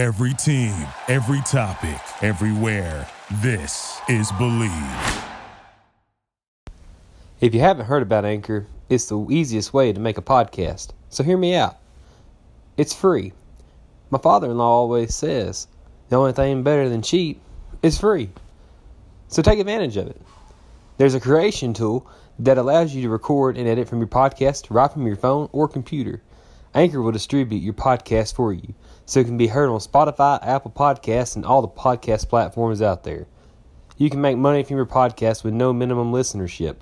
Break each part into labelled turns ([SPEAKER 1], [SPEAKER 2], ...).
[SPEAKER 1] Every team, every topic, everywhere. This is Bleav.
[SPEAKER 2] If you haven't heard about Anchor, it's the easiest way to make a podcast. So hear me out. It's free. My father in law always says the only thing better than cheap is free. So take advantage of it. There's a creation tool that allows you to record and edit from your podcast right from your phone or computer. Anchor will distribute your podcast for you so it can be heard on Spotify, Apple Podcasts, and all the podcast platforms out there. You can make money from your podcast with no minimum listenership.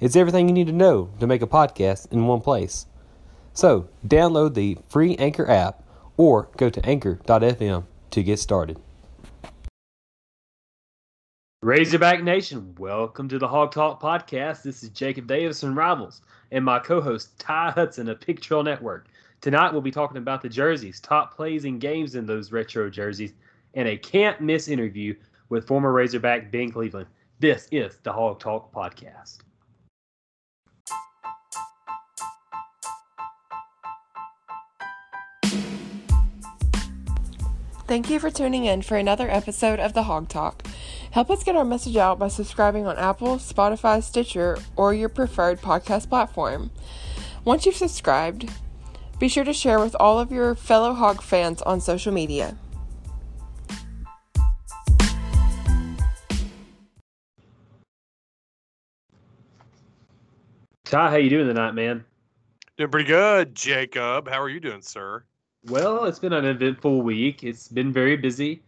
[SPEAKER 2] It's everything you need to know to make a podcast in one place. So, download the free Anchor app or go to anchor.fm to get started. Razorback Nation, welcome to the Hawg Talk podcast. This is Jacob Davis from Rivals and my co host Ty Hudson of Pig Trail Network. Tonight we'll be talking about the jerseys, top plays and games in those retro jerseys, and a can't miss interview with former Razorback Ben Cleveland. This is the Hawg Talk Podcast.
[SPEAKER 3] Thank you for tuning in for another episode of the Hawg Talk. Help us get our message out by subscribing on Apple, Spotify, Stitcher, or your preferred podcast platform. Once you've subscribed, be sure to share with all of your fellow hog fans on social media.
[SPEAKER 2] Ty, how you doing tonight, man?
[SPEAKER 4] Doing pretty good, Jacob. How are you doing, sir?
[SPEAKER 2] Well, it's been an eventful week. It's been very busy,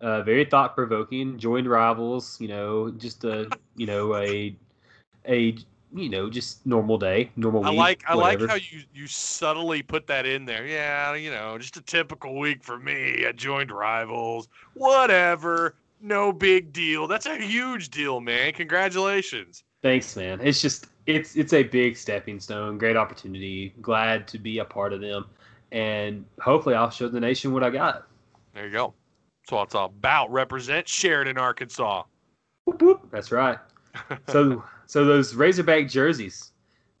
[SPEAKER 2] uh, very thought provoking. Joined rivals, you know, just a you know a a you know, just normal day, normal week.
[SPEAKER 4] I like I
[SPEAKER 2] whatever.
[SPEAKER 4] like how you you subtly put that in there. Yeah, you know, just a typical week for me. I joined rivals. Whatever. No big deal. That's a huge deal, man. Congratulations.
[SPEAKER 2] Thanks, man. It's just it's it's a big stepping stone, great opportunity. Glad to be a part of them. And hopefully I'll show the nation what I got.
[SPEAKER 4] There you go. That's what it's all about. Represent Sheridan, Arkansas.
[SPEAKER 2] Whoop, whoop. That's right. So so those Razorback jerseys,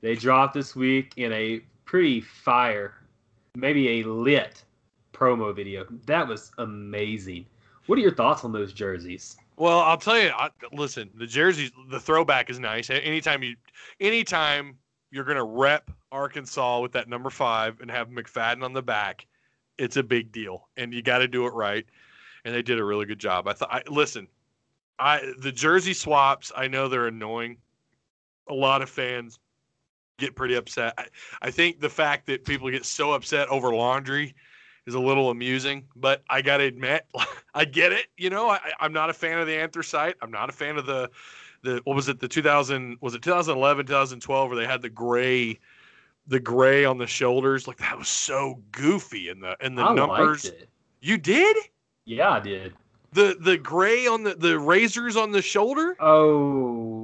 [SPEAKER 2] they dropped this week in a pretty fire, maybe a lit promo video. That was amazing. What are your thoughts on those jerseys?
[SPEAKER 4] Well, I'll tell you. I, listen, the jerseys, the throwback is nice. Anytime you, anytime you're gonna rep Arkansas with that number five and have McFadden on the back, it's a big deal, and you got to do it right. And they did a really good job. I thought. Listen, I the jersey swaps. I know they're annoying. A lot of fans get pretty upset. I, I think the fact that people get so upset over laundry is a little amusing, but I got to admit, I get it. You know, I, I'm not a fan of the anthracite. I'm not a fan of the, the what was it, the 2000, was it 2011, 2012, where they had the gray, the gray on the shoulders? Like that was so goofy. And the, and the
[SPEAKER 2] I
[SPEAKER 4] numbers.
[SPEAKER 2] liked it.
[SPEAKER 4] You did?
[SPEAKER 2] Yeah, I did.
[SPEAKER 4] The, the gray on the, the razors on the shoulder?
[SPEAKER 2] Oh,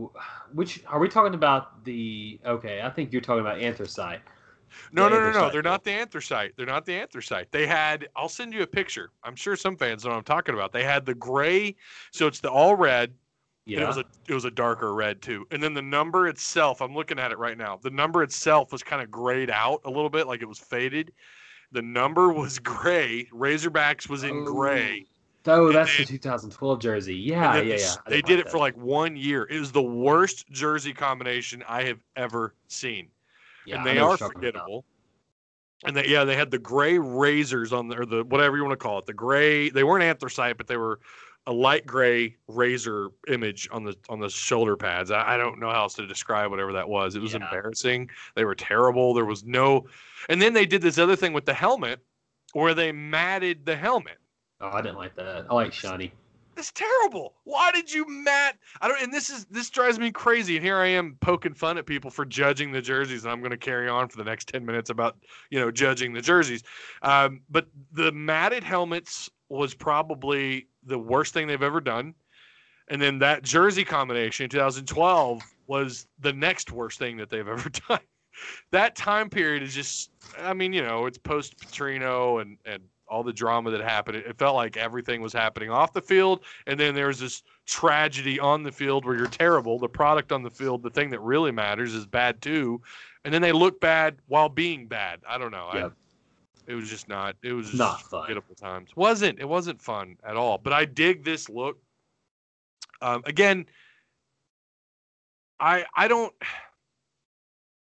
[SPEAKER 2] which are we talking about? The okay, I think you're talking about anthracite.
[SPEAKER 4] No, no, no, no. They're not the anthracite. They're not the anthracite. They had. I'll send you a picture. I'm sure some fans know what I'm talking about. They had the gray, so it's the all red.
[SPEAKER 2] Yeah.
[SPEAKER 4] it was a it was a darker red too. And then the number itself, I'm looking at it right now. The number itself was kind of grayed out a little bit, like it was faded. The number was gray. Razorbacks was in gray.
[SPEAKER 2] Oh.
[SPEAKER 4] Oh,
[SPEAKER 2] that's the 2012 jersey. Yeah, yeah,
[SPEAKER 4] they,
[SPEAKER 2] yeah.
[SPEAKER 4] They
[SPEAKER 2] didn't
[SPEAKER 4] did it for like one year. It was the worst jersey combination I have ever seen.
[SPEAKER 2] Yeah,
[SPEAKER 4] and they are
[SPEAKER 2] what you're talking about.
[SPEAKER 4] forgettable. And they, yeah, they had the gray razors on the, or the whatever you want to call it. The gray, they weren't anthracite, but they were a light gray razor image on the on the shoulder pads. I, I don't know how else to describe whatever that was. It was
[SPEAKER 2] Yeah.
[SPEAKER 4] embarrassing. They were terrible. There was no, and then they did this other thing with the helmet, where they matted the helmet.
[SPEAKER 2] Oh, I didn't like that. I like shiny.
[SPEAKER 4] That's terrible. Why did you mat? I don't. And this is this drives me crazy. And here I am poking fun at people for judging the jerseys, and I'm going to carry on for the next ten minutes about you know judging the jerseys. Um, but the matted helmets was probably the worst thing they've ever done. And then that jersey combination in 2012 was the next worst thing that they've ever done. That time period is just, I mean, you know, it's post Petrino and, and all the drama that happened. It, it felt like everything was happening off the field. And then there's this tragedy on the field where you're terrible. The product on the field, the thing that really matters, is bad too. And then they look bad while being bad. I don't know. I- It was just not. It was
[SPEAKER 5] Not fun.
[SPEAKER 4] forgettable times. wasn't It wasn't fun at all. But I dig this look. Um, again, I I don't.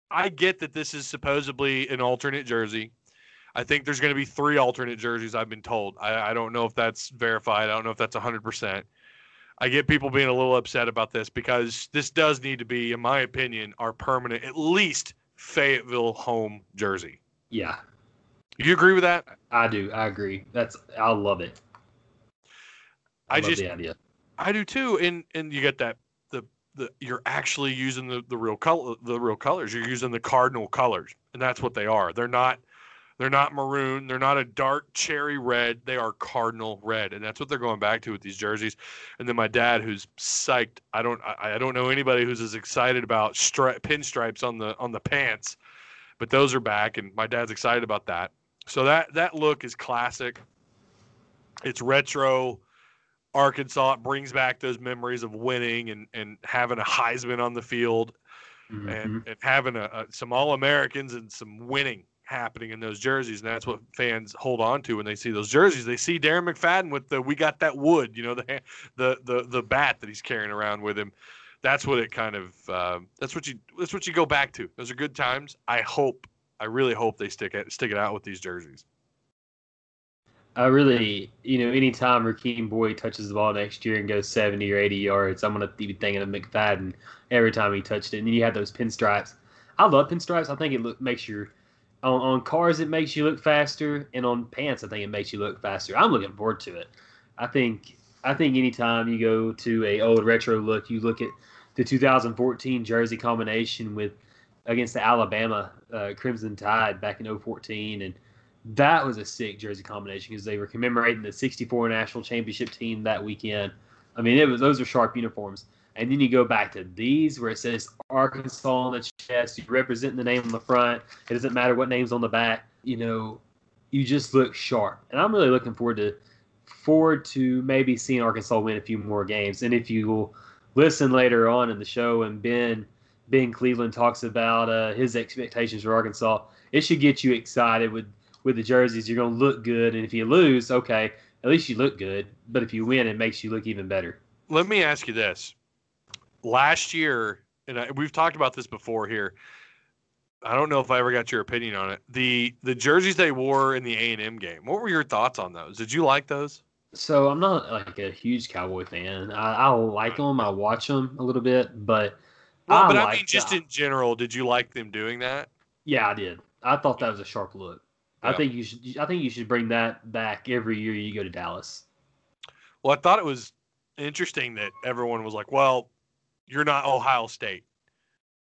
[SPEAKER 4] I get that this is supposedly an alternate jersey. I think there's going to be three alternate jerseys. I've been told. I, I don't know if that's verified. I don't know if that's 100. percent I get people being a little upset about this because this does need to be, in my opinion, our permanent, at least Fayetteville home jersey.
[SPEAKER 5] Yeah,
[SPEAKER 4] You agree with that?
[SPEAKER 5] I do. I agree. That's I love it.
[SPEAKER 4] I
[SPEAKER 5] love
[SPEAKER 4] just-
[SPEAKER 5] the idea.
[SPEAKER 4] I do too, and and you get that the the you're actually using the the real color the real colors. You're using the cardinal colors, and that's what they are. They're not they're not maroon. They're not a dark cherry red. They are cardinal red, and that's what they're going back to with these jerseys. And then my dad, who's psyched. I don't I, I don't know anybody who's as excited about stri- pinstripes on the on the pants, but those are back, and my dad's excited about that. So that that look is classic. It's retro. Arkansas. It brings back those memories of winning and, and having a Heisman on the field
[SPEAKER 5] Mhm.
[SPEAKER 4] and, and having a, a, some All Americans and some winning happening in those jerseys. And that's what fans hold on to when they see those jerseys. They see Darren McFadden with the "We got that wood," you know, the the the the bat that he's carrying around with him. That's what it kind of. Um, that's what you. That's what you go back to. Those are good times. I hope. I really hope they stick it stick it out with these jerseys.
[SPEAKER 5] I really, you know, anytime Rakeem Boyd touches the ball next year and goes 70 or 80 yards, I'm going to be thinking of McFadden every time he touched it. And then you have those pinstripes. I love pinstripes. I think it look, makes your on, on cars it makes you look faster, and on pants I think it makes you look faster. I'm looking forward to it. I think I think anytime you go to a old retro look, you look at the 2014 jersey combination with against the Alabama uh, Crimson Tide back in 014 and that was a sick jersey combination because they were commemorating the 64 national championship team that weekend. I mean, it was those are sharp uniforms. And then you go back to these where it says Arkansas on the chest. You represent the name on the front. It doesn't matter what name's on the back. You know, you just look sharp. And I'm really looking forward to forward to maybe seeing Arkansas win a few more games. And if you will listen later on in the show, and Ben Ben Cleveland talks about uh, his expectations for Arkansas, it should get you excited with with the jerseys. You're going to look good, and if you lose, okay, at least you look good. But if you win, it makes you look even better.
[SPEAKER 4] let me ask you this. Last year, and I, we've talked about this before here. I don't know if I ever got your opinion on it. The the jerseys they wore in the A and M game. What were your thoughts on those? Did you like those?
[SPEAKER 5] So I'm not like a huge Cowboy fan. I, I like them. I watch them a little bit, but
[SPEAKER 4] Well,
[SPEAKER 5] I
[SPEAKER 4] but I mean, just
[SPEAKER 5] that.
[SPEAKER 4] in general, did you like them doing that?
[SPEAKER 5] yeah, I did. I thought that was a sharp look. I think you should. I think you should bring that back every year you go to Dallas.
[SPEAKER 4] Well, I thought it was interesting that everyone was like, "Well, you're not Ohio State."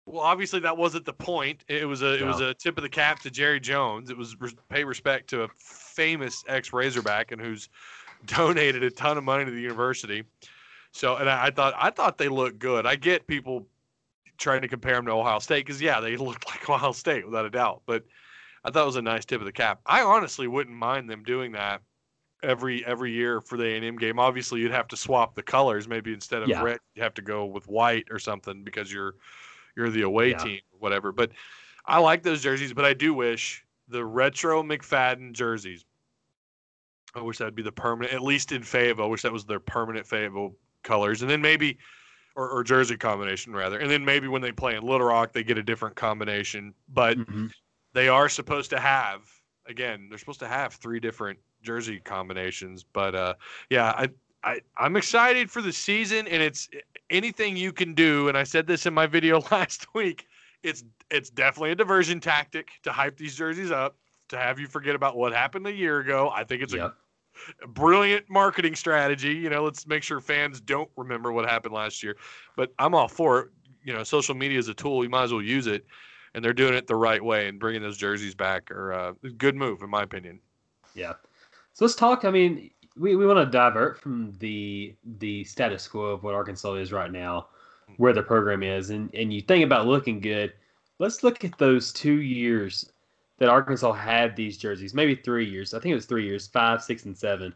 [SPEAKER 4] Well, obviously that wasn't the point. It was a it was a tip of the cap to Jerry Jones. It was res- pay respect to a famous ex Razorback and who's donated a ton of money to the university. So, and I, I thought I thought they looked good. I get people trying to compare them to Ohio State because yeah, they looked like Ohio State without a doubt. But I thought it was a nice tip of the cap. I honestly wouldn't mind them doing that every every year for the A&M game. Obviously, you'd have to swap the colors. Maybe instead of
[SPEAKER 5] Yeah.
[SPEAKER 4] red, you have to go with white or something because you're you're the away
[SPEAKER 5] Yeah.
[SPEAKER 4] team or whatever. But I like those jerseys, but I do wish the retro McFadden jerseys. I wish that would be the permanent, at least in Fayetteville. I wish that was their permanent Fayetteville colors, and then maybe. Or, or jersey combination rather, and then maybe when they play in Little Rock, they get a different combination. But
[SPEAKER 5] Mhm.
[SPEAKER 4] they are supposed to have again they're supposed to have three different jersey combinations but uh yeah i I, I'm excited for the season, and it's anything you can do. And I said this in my video last week. It's it's definitely a diversion tactic to hype these jerseys up, to have you forget about what happened a year ago. I think it's
[SPEAKER 5] Yep.
[SPEAKER 4] a brilliant marketing strategy. You know, let's make sure fans don't remember what happened last year. But I'm all for it. You know, social media is a tool. You might as well use it, and they're doing it the right way and bringing those jerseys back are uh, a good move in my opinion.
[SPEAKER 5] Yeah. So let's talk. I mean, we, we want to divert from the the status quo of what Arkansas is right now, where the program is, and and you think about looking good. Let's look at those two years that Arkansas had these jerseys. Maybe three years. I think it was three years, five, six, and seven,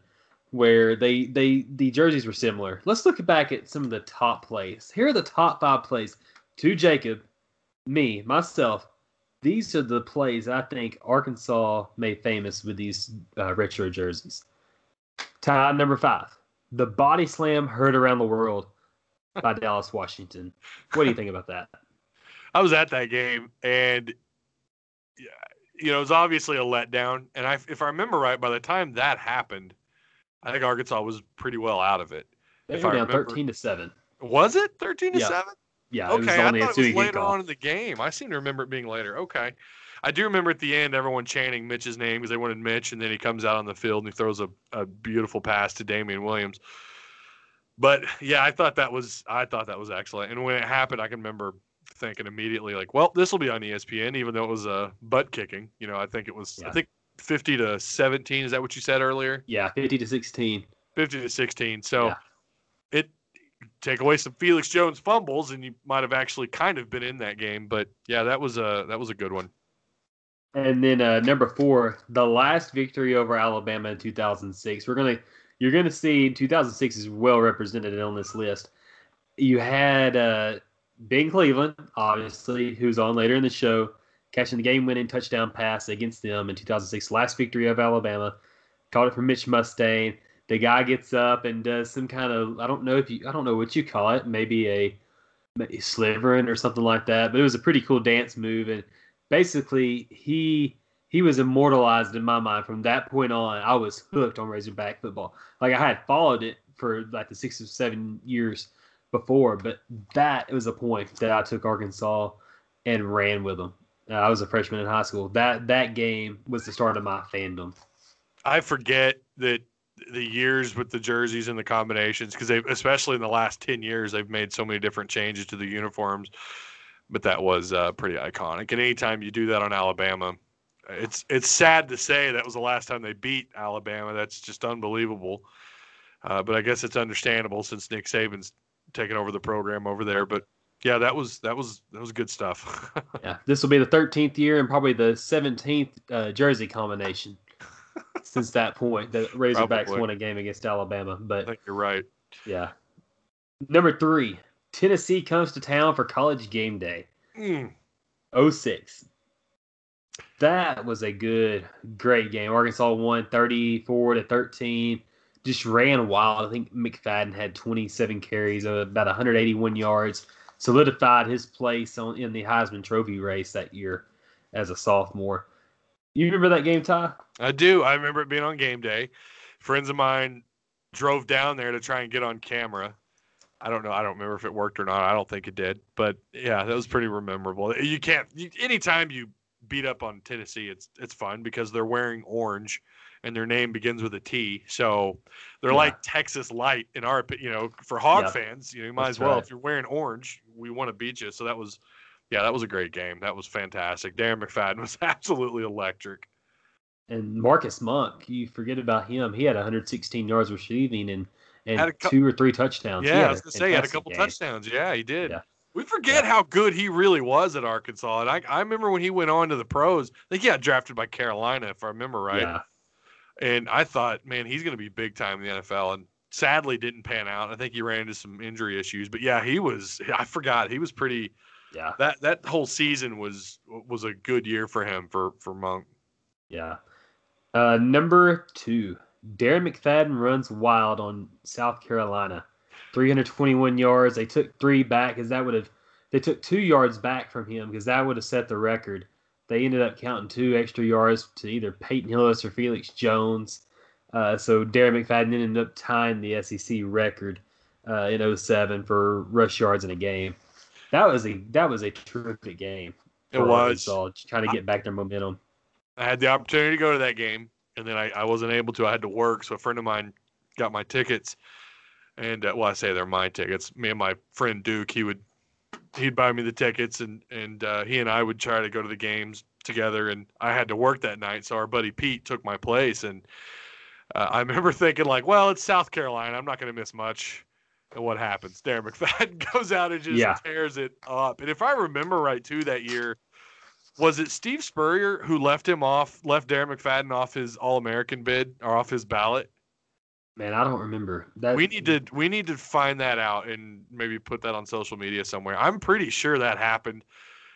[SPEAKER 5] where they they the jerseys were similar. Let's look back at some of the top plays. Here are the top five plays. To Jacob, me, myself, these are the plays I think Arkansas made famous with these uh, retro jerseys. Tie number five, the body slam heard around the world by Dallas Washington. What do you think about that?
[SPEAKER 4] I was at that game, and yeah, you know, it was obviously a letdown. And I, if I remember right, by the time that happened, I think Arkansas was pretty well out of it.
[SPEAKER 5] They
[SPEAKER 4] If
[SPEAKER 5] were
[SPEAKER 4] I
[SPEAKER 5] down
[SPEAKER 4] remember-
[SPEAKER 5] thirteen to seven.
[SPEAKER 4] Was it thirteen to seven?
[SPEAKER 5] Yeah, it was
[SPEAKER 4] Okay, I
[SPEAKER 5] only a
[SPEAKER 4] thought it was later on in the game. I seem to remember it being later. Okay, I do remember at the end everyone chanting Mitch's name because they wanted Mitch, and then he comes out on the field and he throws a, a beautiful pass to Damian Williams. But yeah, I thought that was I thought that was excellent. And when it happened, I can remember thinking immediately like, well, this will be on ESPN, even though it was a uh, butt kicking. You know, I think it was I think fifty to seventeen. Is that what you said earlier?
[SPEAKER 5] Yeah, fifty to sixteen.
[SPEAKER 4] 50 to 16. So
[SPEAKER 5] Yeah.
[SPEAKER 4] it take away some Felix Jones fumbles and you might have actually kind of been in that game, but yeah, that was a that was a good one.
[SPEAKER 5] And then uh, number four, the last victory over Alabama in 2006. We're gonna, you're gonna see 2006 is well represented on this list. You had uh, Ben Cleveland, obviously, who's on later in the show, catching the game-winning touchdown pass against them in 2006, last victory of Alabama. Caught it from Mitch Mustain. The guy gets up and does some kind of, I don't know if you, I don't know what you call it, maybe a, maybe slivering or something like that. But it was a pretty cool dance move and basically he he was immortalized in my mind from that point on. I was hooked on Razorback football. Like I had followed it for like the six or seven years before, but that was a point that I took Arkansas and ran with them. Uh, I was a freshman in high school. That that game was the start of my fandom.
[SPEAKER 4] I forget that the years with the jerseys and the combinations because they've especially in the last 10 years they've made so many different changes to the uniforms. But that was uh, pretty iconic. And anytime you do that on alabama it's it's sad to say that was the last time they beat alabama. That's just unbelievable. Uh, but i guess it's understandable since nick saban's taken over the program over there. But yeah that was that was that was good stuff.
[SPEAKER 5] Yeah, this will be the 13th year and probably the 17th uh, jersey combination since that point that Razorbacks
[SPEAKER 4] Probably.
[SPEAKER 5] won a game against Alabama.
[SPEAKER 4] i
[SPEAKER 5] But
[SPEAKER 4] think you're right
[SPEAKER 5] Yeah. Number three, Tennessee comes to town for college game day.
[SPEAKER 4] Mm,
[SPEAKER 5] 06. That was a good, great game. Arkansas won 34 to 13. Just ran wild. I think McFadden had 27 carries, about 181 yards. Solidified his place on in the Heisman Trophy race that year as a sophomore. You remember that game, Ty?
[SPEAKER 4] I do. I remember it being on game day. Friends of mine drove down there to try and get on camera. I don't know. I don't remember if it worked or not. I don't think it did. But yeah, that was pretty memorable. You can't. You, anytime you beat up on Tennessee, it's it's fun because they're wearing orange, and their name begins with a T. So they're
[SPEAKER 5] Yeah.
[SPEAKER 4] like Texas Light in our you know for Hog
[SPEAKER 5] Yeah.
[SPEAKER 4] fans. You know, you might
[SPEAKER 5] That's
[SPEAKER 4] as well
[SPEAKER 5] right.
[SPEAKER 4] if you're wearing orange, we want to beat you. So that was. Yeah, that was a great game. That was fantastic. Darren McFadden was absolutely electric.
[SPEAKER 5] And Marcus Monk, you forget about him. He had 116 yards receiving and and
[SPEAKER 4] cou-
[SPEAKER 5] two or three touchdowns.
[SPEAKER 4] Yeah, I was gonna say he had a couple
[SPEAKER 5] game.
[SPEAKER 4] touchdowns. Yeah, he did.
[SPEAKER 5] Yeah.
[SPEAKER 4] We forget how good he really was at Arkansas. And I, I remember when he went on to the pros, I think he got drafted by Carolina, if I remember right.
[SPEAKER 5] Yeah,
[SPEAKER 4] And I thought, man, he's going to be big time in the NFL. And sadly didn't pan out. I think he ran into some injury issues. But yeah, he was, I forgot, he was pretty,
[SPEAKER 5] yeah,
[SPEAKER 4] that, that whole season was, was a good year for him, for, for Monk.
[SPEAKER 5] yeah. Uh, number two, Darren McFadden runs wild on South Carolina, 321 yards. They took three back because that would have. They took two yards back from him because that would have set the record. They ended up counting two extra yards to either Peyton Hillis or Felix Jones. Uh, so Darren McFadden ended up tying the SEC record uh, in 07 for rush yards in a game. That was a that was a terrific game.
[SPEAKER 4] It was.
[SPEAKER 5] Arkansas, trying to get back their momentum.
[SPEAKER 4] I had the opportunity to go to that game, and then I, I wasn't able to. I had to work, so a friend of mine got my tickets, and uh, well, I say they're my tickets. Me and my friend Duke, he would he'd buy me the tickets, and and uh, he and I would try to go to the games together. And I had to work that night, so our buddy Pete took my place, and uh, I remember thinking like, well, it's South Carolina, I'm not going to miss much. And what happens? Darren McFadden goes out and just
[SPEAKER 5] Yeah.
[SPEAKER 4] tears it up. And if I remember right, too, that year was it Steve Spurrier who left him off, left Darren McFadden off his All American bid or off his ballot?
[SPEAKER 5] Man, I don't remember. That
[SPEAKER 4] We need to we need to find that out and maybe put that on social media somewhere. I'm pretty sure that happened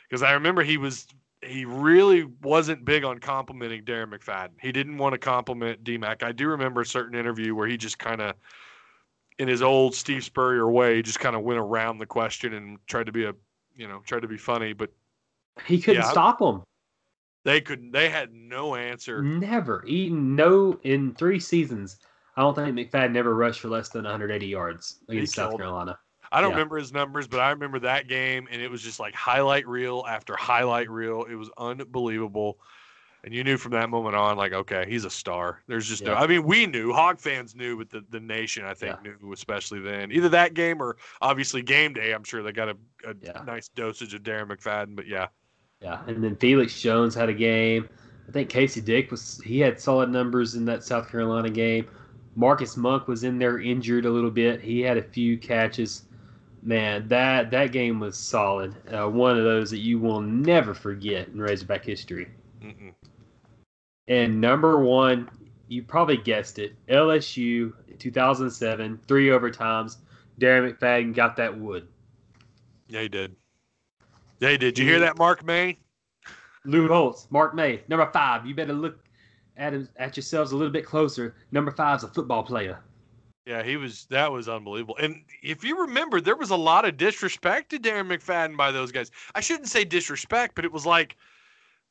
[SPEAKER 4] because I remember he was he really wasn't big on complimenting Darren McFadden. He didn't want to compliment DMAC. I do remember a certain interview where he just kind of, in his old Steve Spurrier way, just kind of went around the question and tried to be a, you know, tried to be funny, but
[SPEAKER 5] He couldn't
[SPEAKER 4] Yeah.
[SPEAKER 5] stop him.
[SPEAKER 4] they couldn't. They had no answer.
[SPEAKER 5] Never. Eaton no in three seasons. I don't think McFadden never rushed for less than 180 yards against South. Carolina.
[SPEAKER 4] I don't
[SPEAKER 5] Yeah.
[SPEAKER 4] remember his numbers, but I remember that game, and it was just like highlight reel after highlight reel. It was unbelievable. And you knew from that moment on, like, okay, he's a star. There's just no. I mean, we knew, Hog fans knew, but the, the nation, I think, knew, especially then. Either that game or obviously game day. I'm sure they got a, a
[SPEAKER 5] Yeah.
[SPEAKER 4] nice dosage of Darren McFadden. But yeah,
[SPEAKER 5] Yeah, and then Felix Jones had a game. I think Casey Dick was he had solid numbers in that South Carolina game. Marcus Monk was in there injured a little bit. He had a few catches. Man, that that game was solid. Uh, one of those that you will never forget in Razorback history.
[SPEAKER 4] Mm-mm.
[SPEAKER 5] And number one, you probably guessed it, LSU 2007, three overtimes. Darren McFadden got that wood.
[SPEAKER 4] yeah, he did. Yeah, he did. You hear that, Mark May?
[SPEAKER 5] Lou Holtz, Mark May, number five. You better look at him, at yourselves a little bit closer. Number five's a football player.
[SPEAKER 4] Yeah, he was. That was unbelievable. And if you remember, there was a lot of disrespect to Darren McFadden by those guys. I shouldn't say disrespect, but it was like,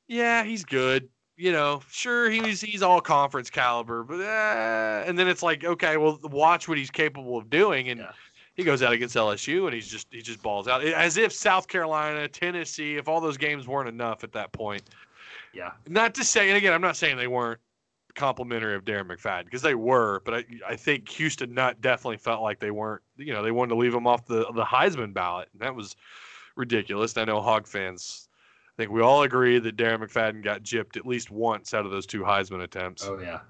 [SPEAKER 4] yeah, he's good. You know, sure he's he's all conference caliber, but uh, and then it's like, okay, well, watch what he's capable of doing, and
[SPEAKER 5] Yeah.
[SPEAKER 4] he goes out against LSU and he's just he just balls out as if South Carolina, Tennessee, if all those games weren't enough at that point.
[SPEAKER 5] Yeah.
[SPEAKER 4] Not to say, and again, I'm not saying they weren't complimentary of Darren McFadden because they were, but I, I think Houston Nutt definitely felt like they weren't. You know, they wanted to leave him off the the Heisman ballot, and that was ridiculous. I know Hog fans. I think we all agree that Darren McFadden got gypped at least once out of those two Heisman attempts.
[SPEAKER 5] Oh yeah.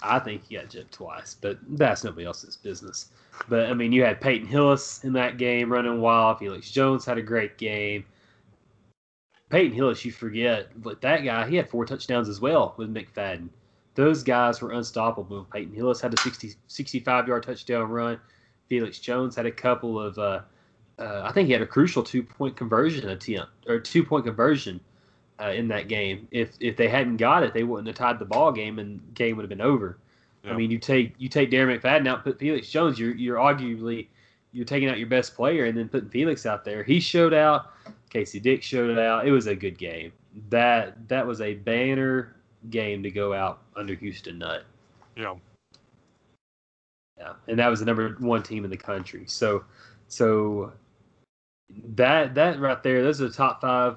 [SPEAKER 5] I think he got gypped twice, but that's nobody else's business. But I mean, you had Peyton Hillis in that game running wild. Felix Jones had a great game. Peyton Hillis, you forget, but that guy, he had four touchdowns as well with McFadden. Those guys were unstoppable. Peyton Hillis had a 60, 65 yard touchdown run. Felix Jones had a couple of, uh, uh, I think he had a crucial two point conversion attempt or two point conversion uh, in that game. If if they hadn't got it, they wouldn't have tied the ball game and the game would have been over.
[SPEAKER 4] Yeah.
[SPEAKER 5] I mean, you take you take Darren McFadden out, put Felix Jones. You're you're arguably you're taking out your best player and then putting Felix out there. He showed out. Casey Dick showed it out. It was a good game. That that was a banner game to go out under Houston
[SPEAKER 4] Nutt. Know,
[SPEAKER 5] Yeah, and that was the number one team in the country. So, so that that right there, those are the top five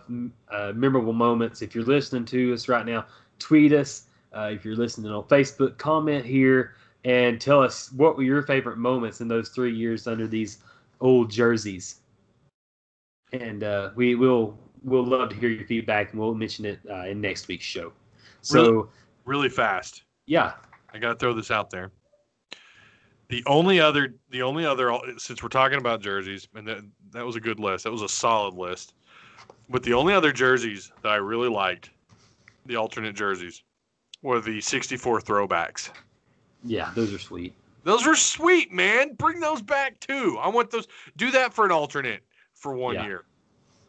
[SPEAKER 5] uh, memorable moments. If you're listening to us right now, tweet us. Uh, if you're listening on Facebook, comment here and tell us what were your favorite moments in those three years under these old jerseys. And uh, we will we'll love to hear your feedback, and we'll mention it uh, in next week's show. So
[SPEAKER 4] Really? really fast.
[SPEAKER 5] yeah,
[SPEAKER 4] I got to throw this out there. The only other, the only other, since we're talking about jerseys, and that that was a good list. That was a solid list. But the only other jerseys that I really liked, the alternate jerseys, were the '64 throwbacks.
[SPEAKER 5] yeah, those are sweet.
[SPEAKER 4] Those are sweet, man. Bring those back too. I want those. Do that for an alternate for one
[SPEAKER 5] Yeah.
[SPEAKER 4] year.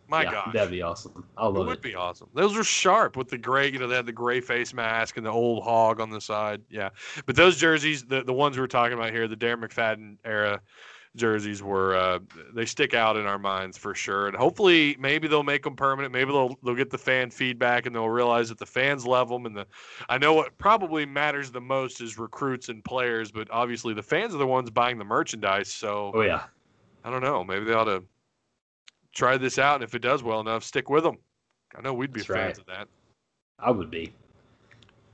[SPEAKER 4] My
[SPEAKER 5] yeah,
[SPEAKER 4] gosh.
[SPEAKER 5] that'd be awesome. I
[SPEAKER 4] It
[SPEAKER 5] love
[SPEAKER 4] would
[SPEAKER 5] it.
[SPEAKER 4] Would be awesome. Those were sharp with the gray, you know, they had the gray face mask and the old hog on the side. Yeah. But those jerseys, the, the ones we're talking about here, the Darren McFadden era jerseys were, uh, they stick out in our minds for sure. And hopefully maybe they'll make them permanent. Maybe they'll, they'll get the fan feedback and they'll realize that the fans love them. And the, I know what probably matters the most is recruits and players, but obviously the fans are the ones buying the merchandise. So
[SPEAKER 5] Oh yeah,
[SPEAKER 4] I don't know. Maybe they ought to try this out, and if it does well enough, stick with them. I know we'd be
[SPEAKER 5] That's
[SPEAKER 4] fans
[SPEAKER 5] right.
[SPEAKER 4] of that.
[SPEAKER 5] I would be.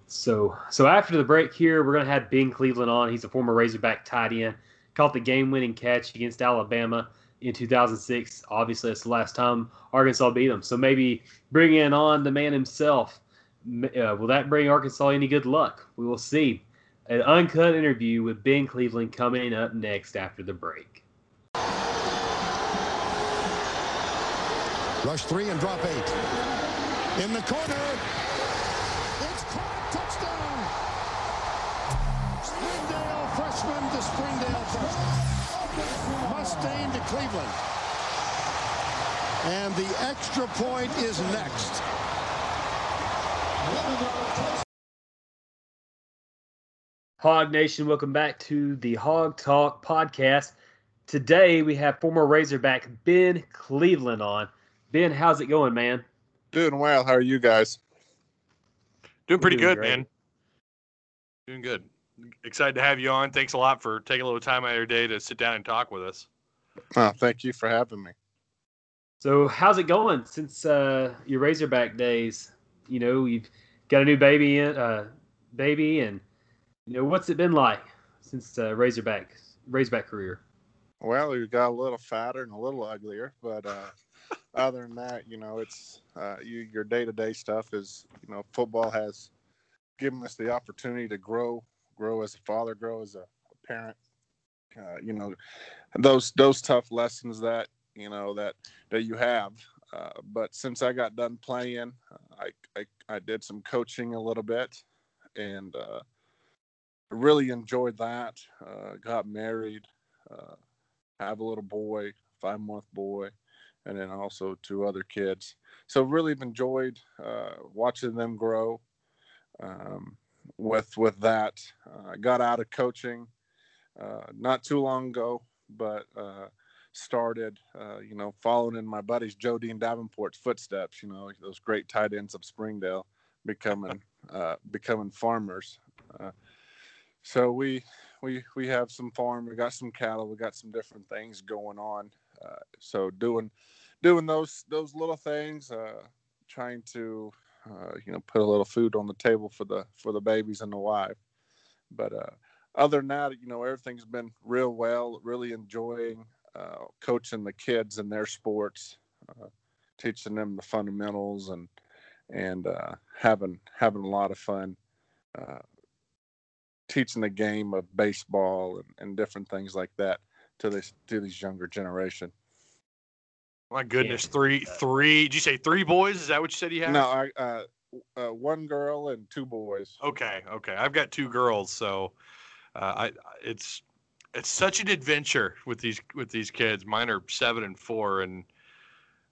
[SPEAKER 5] So so after the break here, we're gonna have Ben Cleveland on. He's a former Razorback tight end. Caught the game-winning catch against Alabama in 2006. Obviously, it's the last time Arkansas beat them. So maybe bring in on the man himself. Uh, will that bring Arkansas any good luck? We will see. An uncut interview with Ben Cleveland coming up next after the break.
[SPEAKER 6] Rush three and drop eight. In the corner. to Cleveland. And the extra point is next.
[SPEAKER 5] Hog Nation, welcome back to the Hawg Talk podcast. Today we have former Razorback Ben Cleveland on. Ben, how's it going, man?
[SPEAKER 7] Doing well. How are you guys?
[SPEAKER 4] Doing pretty
[SPEAKER 5] doing
[SPEAKER 4] good,
[SPEAKER 5] great.
[SPEAKER 4] man. Doing good. Excited to have you on. Thanks a lot for taking a little time out of your day to sit down and talk with us.
[SPEAKER 7] Oh, thank you for having me.
[SPEAKER 5] So, how's it going since uh, your Razorback days? You know, you've got a new baby, in, uh, baby, and you know what's it been like since uh, Razorback Razorback career?
[SPEAKER 7] Well, we got a little fatter and a little uglier, but uh, other than that, you know, it's uh, you, your day-to-day stuff is, you know, football has given us the opportunity to grow, grow as a father, grow as a, a parent. Uh, you know, those those tough lessons that you know that that you have. Uh, but since I got done playing, uh, I, I I did some coaching a little bit, and uh, really enjoyed that. Uh, got married. Uh, have a little boy, five month boy, and then also two other kids. So really enjoyed uh, watching them grow. Um, with with that, I got out of coaching not too long ago, but uh, started, uh, you know, following in my buddies Joe Dean Davenport's footsteps. You know, those great tight ends of Springdale, becoming uh, becoming farmers. Uh, so we we we have some farm, we got some cattle, we got some different things going on. Uh, so doing doing those those little things, uh, trying to uh, you know put a little food on the table for the for the babies and the wife. But uh, other than that, you know everything's been real well. Really enjoying uh, coaching the kids in their sports, uh, teaching them the fundamentals and and uh, having having a lot of fun. Uh, teaching the game of baseball and, and different things like that to this to these younger generation.
[SPEAKER 4] My goodness,
[SPEAKER 5] Yeah.
[SPEAKER 4] three, three. Did you say three boys? Is that what you said you had?
[SPEAKER 7] No, I uh, uh, one girl and two boys.
[SPEAKER 4] Okay, okay. I've got two girls, so uh, I it's it's such an adventure with these with these kids. Mine are seven and four, and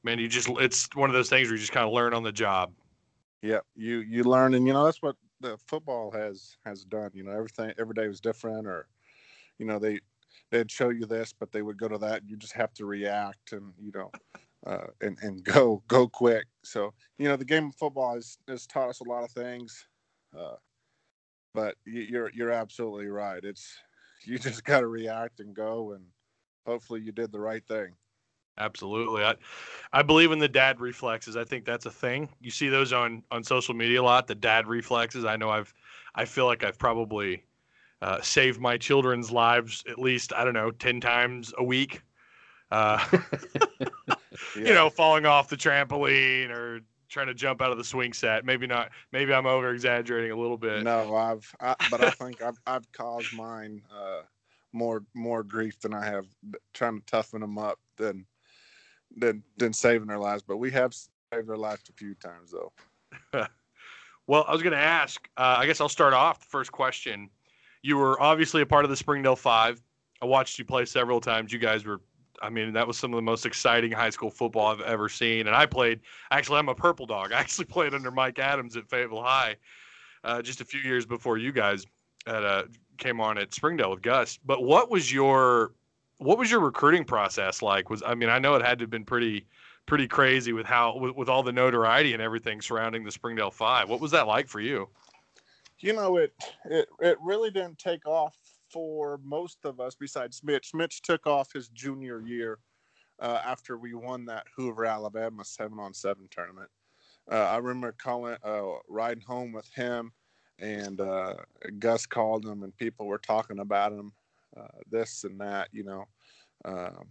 [SPEAKER 4] man, you just it's one of those things where you just kind of learn on the job.
[SPEAKER 7] Yeah, you you learn, and you know that's what the football has has done. You know, everything every day was different, or you know they they'd show you this, but they would go to that. You just have to react, and you know, uh, and and go go quick. So you know, the game of football has has taught us a lot of things. Uh, but you- you're you're absolutely right. It's you just got to react and go, and hopefully you did the right thing.
[SPEAKER 4] Absolutely. I, I believe in the dad reflexes. I think that's a thing. You see those on on social media a lot. The dad reflexes. I know I've, I feel like I've probably uh, saved my children's lives at least I don't know ten times a week. Uh,
[SPEAKER 7] Yeah.
[SPEAKER 4] You know, falling off the trampoline or trying to jump out of the swing set. Maybe not. Maybe I'm over exaggerating a little bit.
[SPEAKER 7] No, I've, I, but I think I've, I've caused mine uh, more, more grief than I have trying to toughen them up than, than, than saving their lives. But we have saved their lives a few times, though.
[SPEAKER 4] Well, I was going to ask. Uh, I guess I'll start off. The first question: You were obviously a part of the Springdale Five. I watched you play several times. You guys were. I mean, that was some of the most exciting high school football I've ever seen. And I played. Actually, I'm a purple dog. I actually played under Mike Adams at Fayetteville High, uh, just a few years before you guys at, uh, came on at Springdale with Gus. But what was your what was your recruiting process like? Was I mean, I know it had to have been pretty pretty crazy with how with, with all the notoriety and everything surrounding the Springdale Five. What was that like for you?
[SPEAKER 7] You know, it, it, it really didn't take off for most of us besides Mitch. Mitch took off his junior year uh, after we won that Hoover, Alabama seven on seven tournament. Uh, I remember calling, uh, riding home with him, and uh, Gus called him, and people were talking about him, uh, this and that, you know, um,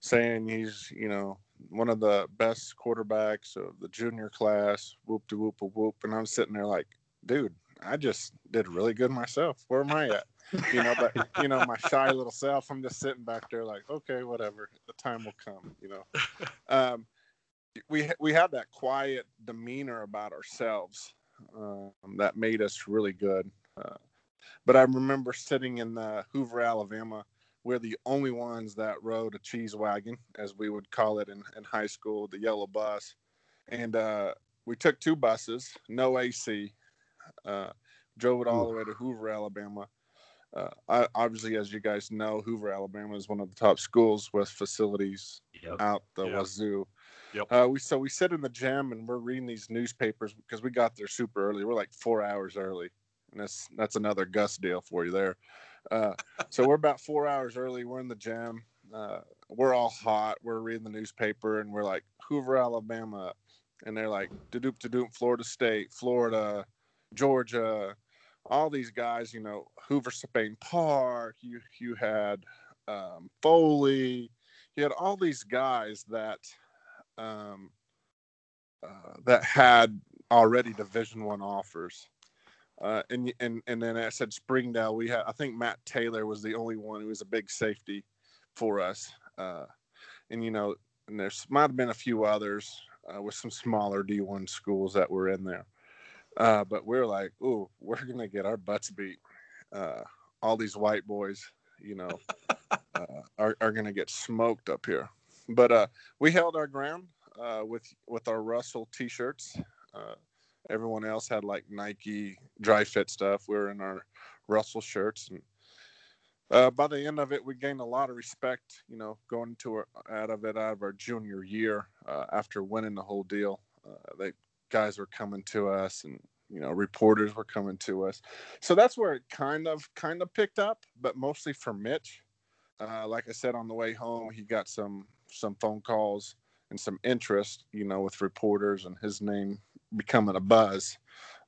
[SPEAKER 7] saying he's, you know, one of the best quarterbacks of the junior class, whoop de whoop a whoop. And I'm sitting there like, dude, I just did really good myself. Where am I at? You know, but you know, my shy little self, I'm just sitting back there like, okay, whatever. The time will come, you know. Um, we we had that quiet demeanor about ourselves um, that made us really good. Uh, but I remember sitting in uh, Hoover, Alabama. We're the only ones that rode a cheese wagon, as we would call it in, in high school, the yellow bus. And uh, we took two buses, no AC, uh, drove it all the way to Hoover, Alabama. Uh, I, obviously, as you guys know, Hoover, Alabama is one of the top schools with facilities
[SPEAKER 5] Yep.
[SPEAKER 7] out the
[SPEAKER 4] Yep.
[SPEAKER 7] wazoo.
[SPEAKER 4] Yep.
[SPEAKER 7] Uh, we so we sit in the gym and we're reading these newspapers because we got there super early. We're like four hours early, and that's that's another Gus deal for you there. Uh, so we're about four hours early. We're in the gym. Uh, we're all hot. We're reading the newspaper and we're like Hoover, Alabama, and they're like Dadoop Dadoop, Florida State, Florida, Georgia, all these guys. You know, Hoover Spain Park. You you had um, Foley. You had all these guys that um, uh, that had already Division One offers. Uh, and and and then I said Springdale. We had I think Matt Taylor was the only one who was a big safety for us. Uh, and you know, and there's might have been a few others uh, with some smaller D1 schools that were in there. Uh, but we're like, ooh, we're gonna get our butts beat. Uh, all these white boys, you know, uh, are are gonna get smoked up here. But uh, we held our ground uh, with with our Russell t-shirts. Uh, everyone else had like Nike dry fit stuff. We were in our Russell shirts, and uh, by the end of it, we gained a lot of respect. You know, going to our, out of it out of our junior year uh, after winning the whole deal. Uh, they guys were coming to us, and you know, reporters were coming to us. So that's where it kind of kind of picked up, but mostly for Mitch. Uh, like I said on the way home, he got some some phone calls and some interest, you know, with reporters and his name becoming a buzz.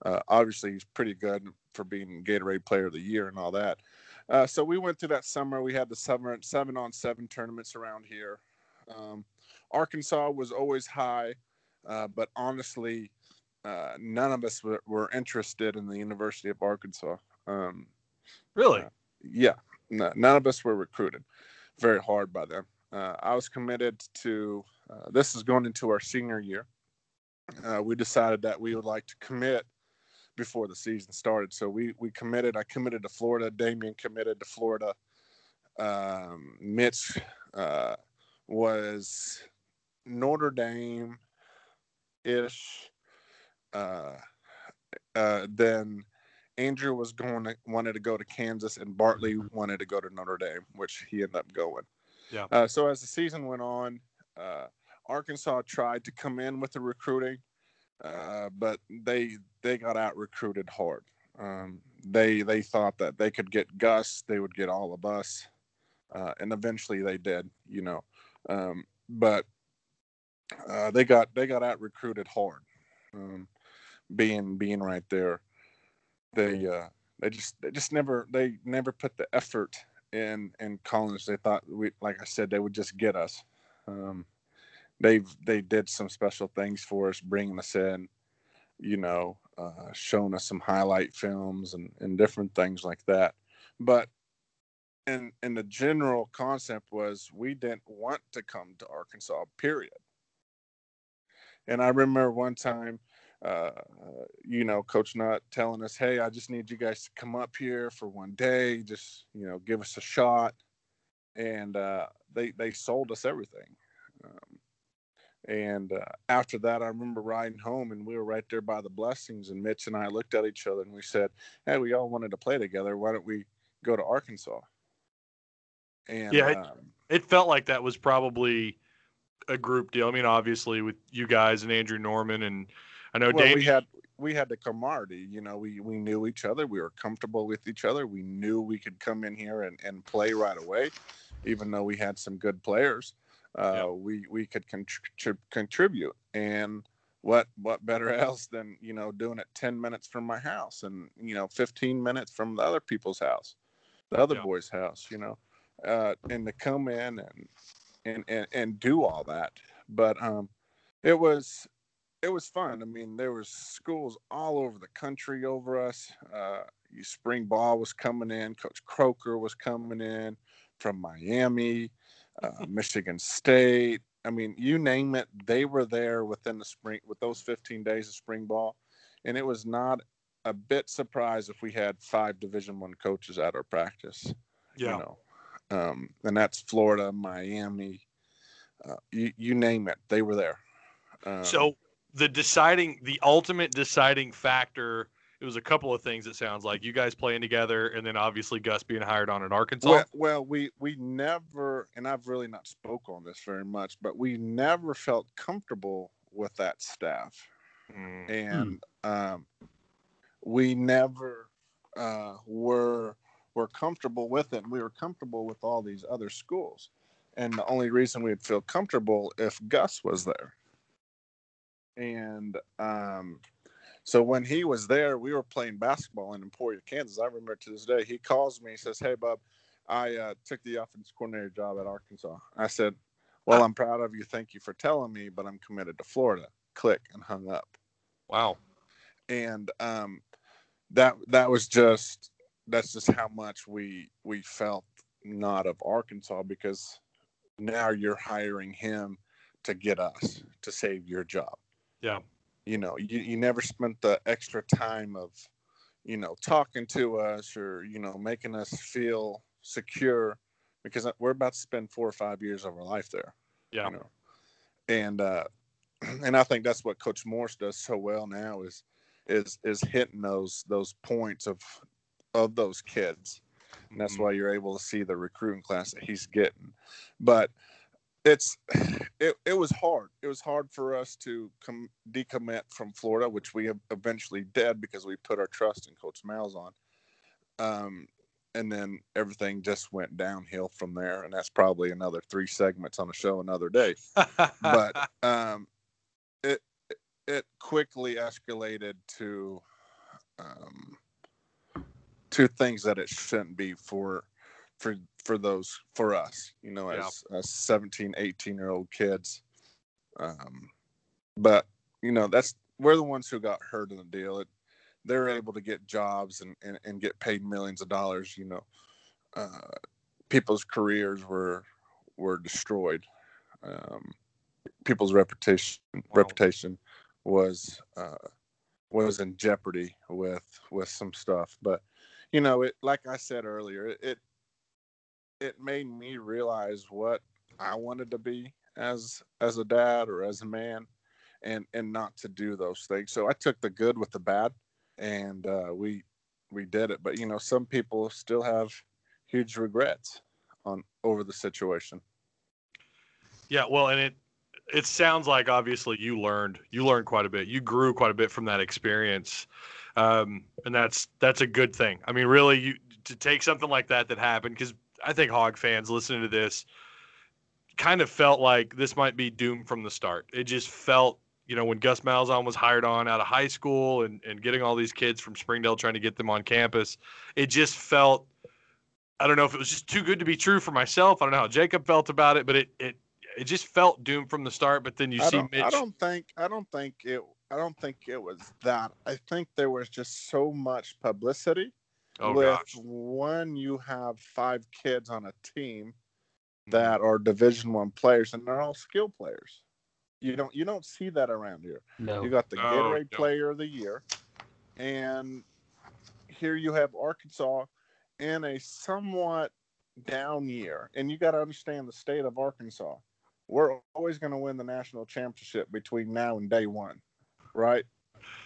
[SPEAKER 7] Uh, obviously, he's pretty good for being Gatorade Player of the Year and all that. Uh, so we went through that summer. We had the summer seven on seven tournaments around here. Um, Arkansas was always high, uh, but honestly, uh, none of us were, were interested in the University of Arkansas. Um,
[SPEAKER 4] Really?
[SPEAKER 7] Uh, yeah, no, none of us were recruited very hard by them. Uh, I was committed to uh, this is going into our senior year. Uh, we decided that we would like to commit before the season started. So we we committed. I committed to Florida. Damian committed to Florida. Um, Mitch uh, was Notre Dame ish. Uh, uh, then Andrew was going to wanted to go to Kansas, and Bartley wanted to go to Notre Dame, which he ended up going.
[SPEAKER 4] Yeah.
[SPEAKER 7] Uh, so as the season went on, uh, Arkansas tried to come in with the recruiting, uh, but they they got out recruited hard. Um, they they thought that they could get Gus, they would get all of us, uh, and eventually they did. You know, um, but uh, they got they got out recruited hard. Um, being being right there, they uh, they just they just never they never put the effort in in college. They thought we like I said they would just get us. Um, they've they did some special things for us, bringing us in, you know, uh, showing us some highlight films and and different things like that. But and and the general concept was we didn't want to come to Arkansas. Period. And I remember one time, uh, you know, Coach Nutt telling us, "Hey, I just need you guys to come up here for one day. Just you know, give us a shot." And uh, they they sold us everything. Um, and uh, after that, I remember riding home, and we were right there by the blessings. And Mitch and I looked at each other, and we said, "Hey, we all wanted to play together. Why don't we go to Arkansas?" And
[SPEAKER 4] Yeah, it-
[SPEAKER 7] um,
[SPEAKER 4] It felt like that was probably a group deal. I mean, obviously with you guys and Andrew Norman, and I know
[SPEAKER 7] well,
[SPEAKER 4] Dave.
[SPEAKER 7] we had we had the camaraderie. You know, we we knew each other. We were comfortable with each other. We knew we could come in here and, and play right away, even though we had some good players. Uh, We we could contrib- contribute, and what what better else than you know doing it ten minutes from my house, and you know fifteen minutes from the other people's house, the other
[SPEAKER 4] Yeah.
[SPEAKER 7] boys' house. You know, uh, and to come in and and and, and do all that. But um, it was it was fun. I mean, there was schools all over the country over us. Uh, you- spring ball was coming in. Coach Coker was coming in from Miami, uh, Michigan State. I mean, you name it, they were there within the spring with those 15 days of spring ball, and it was not a bit surprised if we had five Division One coaches at our practice.
[SPEAKER 4] yeah.
[SPEAKER 7] You know, um, and that's Florida, Miami, uh, you you name it, they were there. Um,
[SPEAKER 4] So the deciding, the ultimate deciding factor. It was a couple of things. It sounds like you guys playing together, and then obviously Gus being hired on at Arkansas.
[SPEAKER 7] Well, well, we we never, and I've really not spoke on this very much, but we never felt comfortable with that staff,
[SPEAKER 4] Mm.
[SPEAKER 7] and um, we never uh, were were comfortable with it. And we were comfortable with all these other schools, and the only reason we'd feel comfortable if Gus was there. And um, so when he was there, we were playing basketball in Emporia, Kansas. I remember to this day. He calls me. He says, "Hey, Bob, I uh, took the offense coordinator job at Arkansas." I said, "Well, I'm proud of you. Thank you for telling me, but I'm committed to Florida." Click and hung up.
[SPEAKER 4] Wow.
[SPEAKER 7] And um, that that was just that's just how much we we felt not of Arkansas because now you're hiring him to get us to save your job
[SPEAKER 4] Yeah.
[SPEAKER 7] you know you, you never spent the extra time of you know talking to us or you know making us feel secure because we're about to spend four or five years of our life there
[SPEAKER 4] Yeah.
[SPEAKER 7] you know and uh and i think that's what coach morse does so well now is is is hitting those those points of of those kids. And that's
[SPEAKER 4] Mhm.
[SPEAKER 7] why you're able to see the recruiting class that he's getting. But it's it, it was hard. It was hard for us to come decommit from florida which we eventually did because we put our trust in coach malzahn um and then everything just went downhill from there. And that's probably another three segments on a show another day. But um it it quickly escalated to um to things that it shouldn't be for for for those for us you know
[SPEAKER 4] Yeah.
[SPEAKER 7] as, as 17 18 year old kids. Um but you know that's we're the ones who got hurt in the deal. It, they're able to get jobs and, and and get paid millions of dollars you know. Uh people's careers were were destroyed. Um people's reputation reputation was uh was in jeopardy with with some stuff. But you know it like i said earlier it it, made me realize what i wanted to be as as a dad or as a man and and not to do those things. So i took the good with the bad and uh we we did it. But you know some people still have huge regrets on over the situation.
[SPEAKER 4] Yeah, well, and it it sounds like obviously you learned you learned quite a bit. You grew quite a bit from that experience, um, and that's that's a good thing. I mean, really, you to take something like that that happened because I think Hog fans listening to this kind of felt like this might be doomed from the start. It just felt. You know, when Gus Malzahn was hired on out of high school and, and getting all these kids from Springdale trying to get them on campus, it just felt I don't know if it was just too good to be true for myself. I don't know how Jacob felt about it, but it it it just felt doomed from the start. But then you
[SPEAKER 7] I
[SPEAKER 4] see Mitch.
[SPEAKER 7] I don't think I don't think it I don't think it was that. I think there was just so much publicity
[SPEAKER 4] oh
[SPEAKER 7] with
[SPEAKER 4] gosh,
[SPEAKER 7] when you have five kids on a team
[SPEAKER 4] Mm-hmm.
[SPEAKER 7] that are division one players and they're all skill players. You don't you don't see that around here.
[SPEAKER 5] No.
[SPEAKER 7] You got the
[SPEAKER 4] No,
[SPEAKER 7] Gatorade
[SPEAKER 4] no.
[SPEAKER 7] Player of the Year, and here you have Arkansas in a somewhat down year. And you got to understand the state of Arkansas. We're always going to win the national championship between now and day one, right?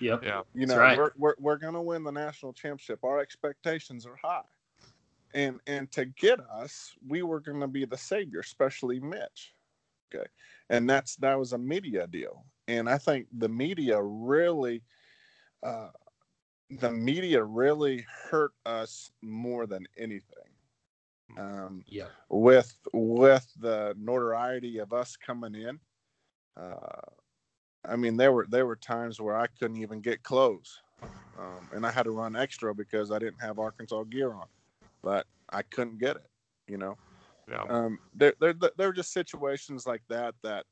[SPEAKER 5] Yep.
[SPEAKER 4] Yeah.
[SPEAKER 7] You know,
[SPEAKER 5] right.
[SPEAKER 7] we're, we're, we're going to win the national championship. Our expectations are high. And and to get us, we were going to be the savior, especially Mitch. Okay. And that's that was a media deal. And I think the media really uh the media really hurt us more than anything. Um
[SPEAKER 5] Yep.
[SPEAKER 7] with with the notoriety of us coming in uh i mean there were there were times where i couldn't even get clothes um, and i had to run extra because i didn't have arkansas gear on but i couldn't get it you know
[SPEAKER 4] Yeah.
[SPEAKER 7] um there there, there were just situations like that that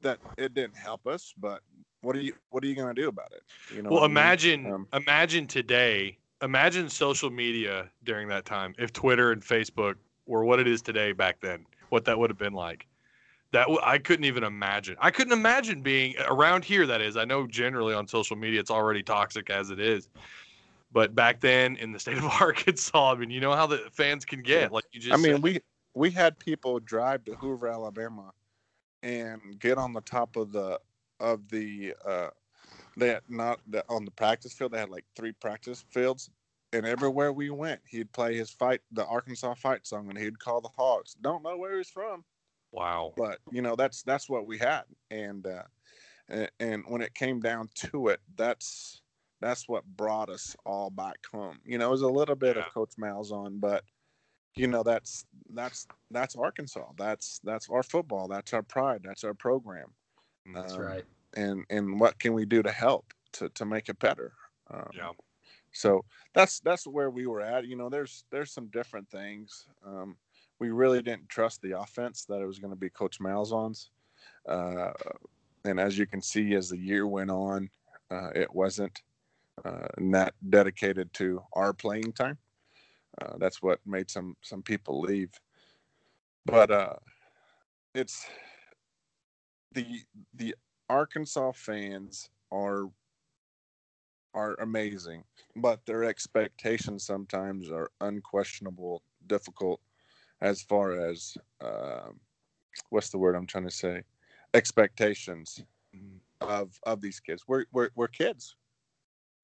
[SPEAKER 7] that it didn't help us but what are you what are you going to do about it you know
[SPEAKER 4] well,
[SPEAKER 7] what I mean?
[SPEAKER 4] imagine
[SPEAKER 7] Um,
[SPEAKER 4] imagine today. Imagine social media during that time. If Twitter and Facebook were what it is today back then, what that would have been like. That w- I couldn't even imagine. I couldn't imagine being around here. That is, I know generally on social media it's already toxic as it is, but back then in the state of Arkansas, I mean, you know how the fans can get. Like you just,
[SPEAKER 7] I mean,
[SPEAKER 4] said.
[SPEAKER 7] we we had people drive to Hoover, Alabama, and get on the top of the of the uh, they had not the, on the practice field. They had like three practice fields, and everywhere we went, he'd play his fight, the Arkansas fight song, and he'd call the Hogs. Don't know where he's from,
[SPEAKER 4] Wow.
[SPEAKER 7] but you know that's that's what we had, and uh, and, and when it came down to it, that's that's what brought us all back home. You know, it was a little bit
[SPEAKER 4] Yeah.
[SPEAKER 7] of Coach Malzahn, but you know that's that's that's Arkansas. That's that's our football. That's our pride. That's our program.
[SPEAKER 5] That's
[SPEAKER 7] Um,
[SPEAKER 5] right.
[SPEAKER 7] And and what can we do to help to to make it better? Um,
[SPEAKER 4] Yeah.
[SPEAKER 7] so that's that's where we were at. You know there's there's some different things. Um, we really didn't trust the offense that it was going to be coach malzahn's. Uh, and as you can see as the year went on uh, it wasn't uh, not dedicated to our playing time. Uh, that's what made some some people leave. But uh it's the the Arkansas fans are are amazing, but their expectations sometimes are unquestionable, difficult as far as um what's the word I'm trying to say, expectations of of these kids. We're we're we're kids.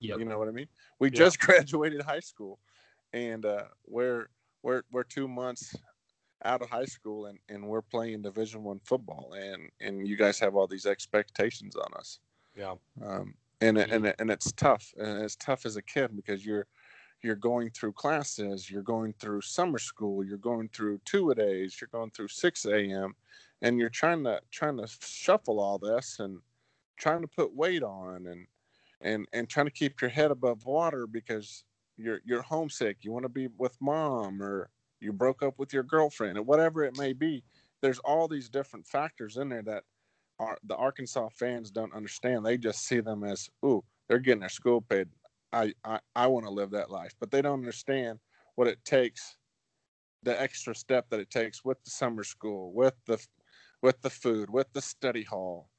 [SPEAKER 5] Yep.
[SPEAKER 7] You know what I mean? We
[SPEAKER 4] Yeah.
[SPEAKER 7] just graduated high school, and uh, we're we're we're two months out of high school, and, and we're playing Division One football, and and you guys have all these expectations on us,
[SPEAKER 4] Yeah.
[SPEAKER 7] um, and it, and and it's tough, and it's tough as a kid because you're you're going through classes, you're going through summer school, you're going through two a days, you're going through six a.m., and you're trying to trying to shuffle all this and trying to put weight on and and and trying to keep your head above water because you're you're homesick you want to be with mom or you broke up with your girlfriend or whatever it may be there's all these different factors in there that are the arkansas fans don't understand. They just see them as ooh they're getting their school paid. I i, I want to live that life. But they don't understand what it takes the extra step that it takes with the summer school with the with the food with the study hall.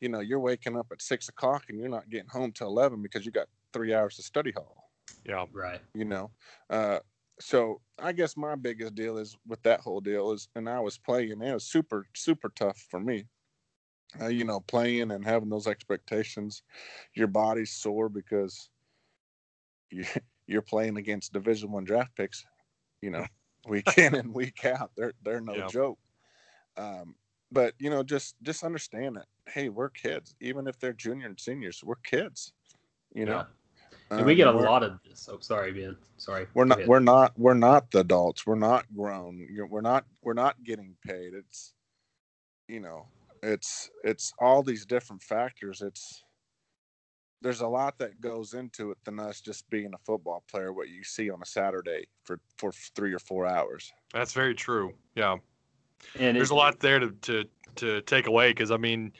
[SPEAKER 7] You know you're waking up at six o'clock and you're not getting home till 11 because you got three hours of study hall.
[SPEAKER 4] Yeah.
[SPEAKER 5] Right.
[SPEAKER 7] you know uh so i guess my biggest deal is with that whole deal is and i was playing and it was super super tough for me. Uh, you know playing and having those expectations your body's sore because you you're playing against division one draft picks you know week in and week out. They're they're no
[SPEAKER 4] Yeah.
[SPEAKER 7] joke. Um but you know just just understand that hey we're kids. Even if they're junior and seniors we're kids you know
[SPEAKER 5] And uh, we get a lot of this. Oh, sorry, Ben. Sorry.
[SPEAKER 7] we're not we're not we're not the adults we're not grown we're not we're not getting paid it's you know it's it's all these different factors it's there's a lot that goes into it than us just being a football player what you see on a saturday for for three or four hours
[SPEAKER 4] That's very true. Yeah.
[SPEAKER 5] And
[SPEAKER 4] There's
[SPEAKER 5] it-
[SPEAKER 4] a lot there to to to take away because I mean,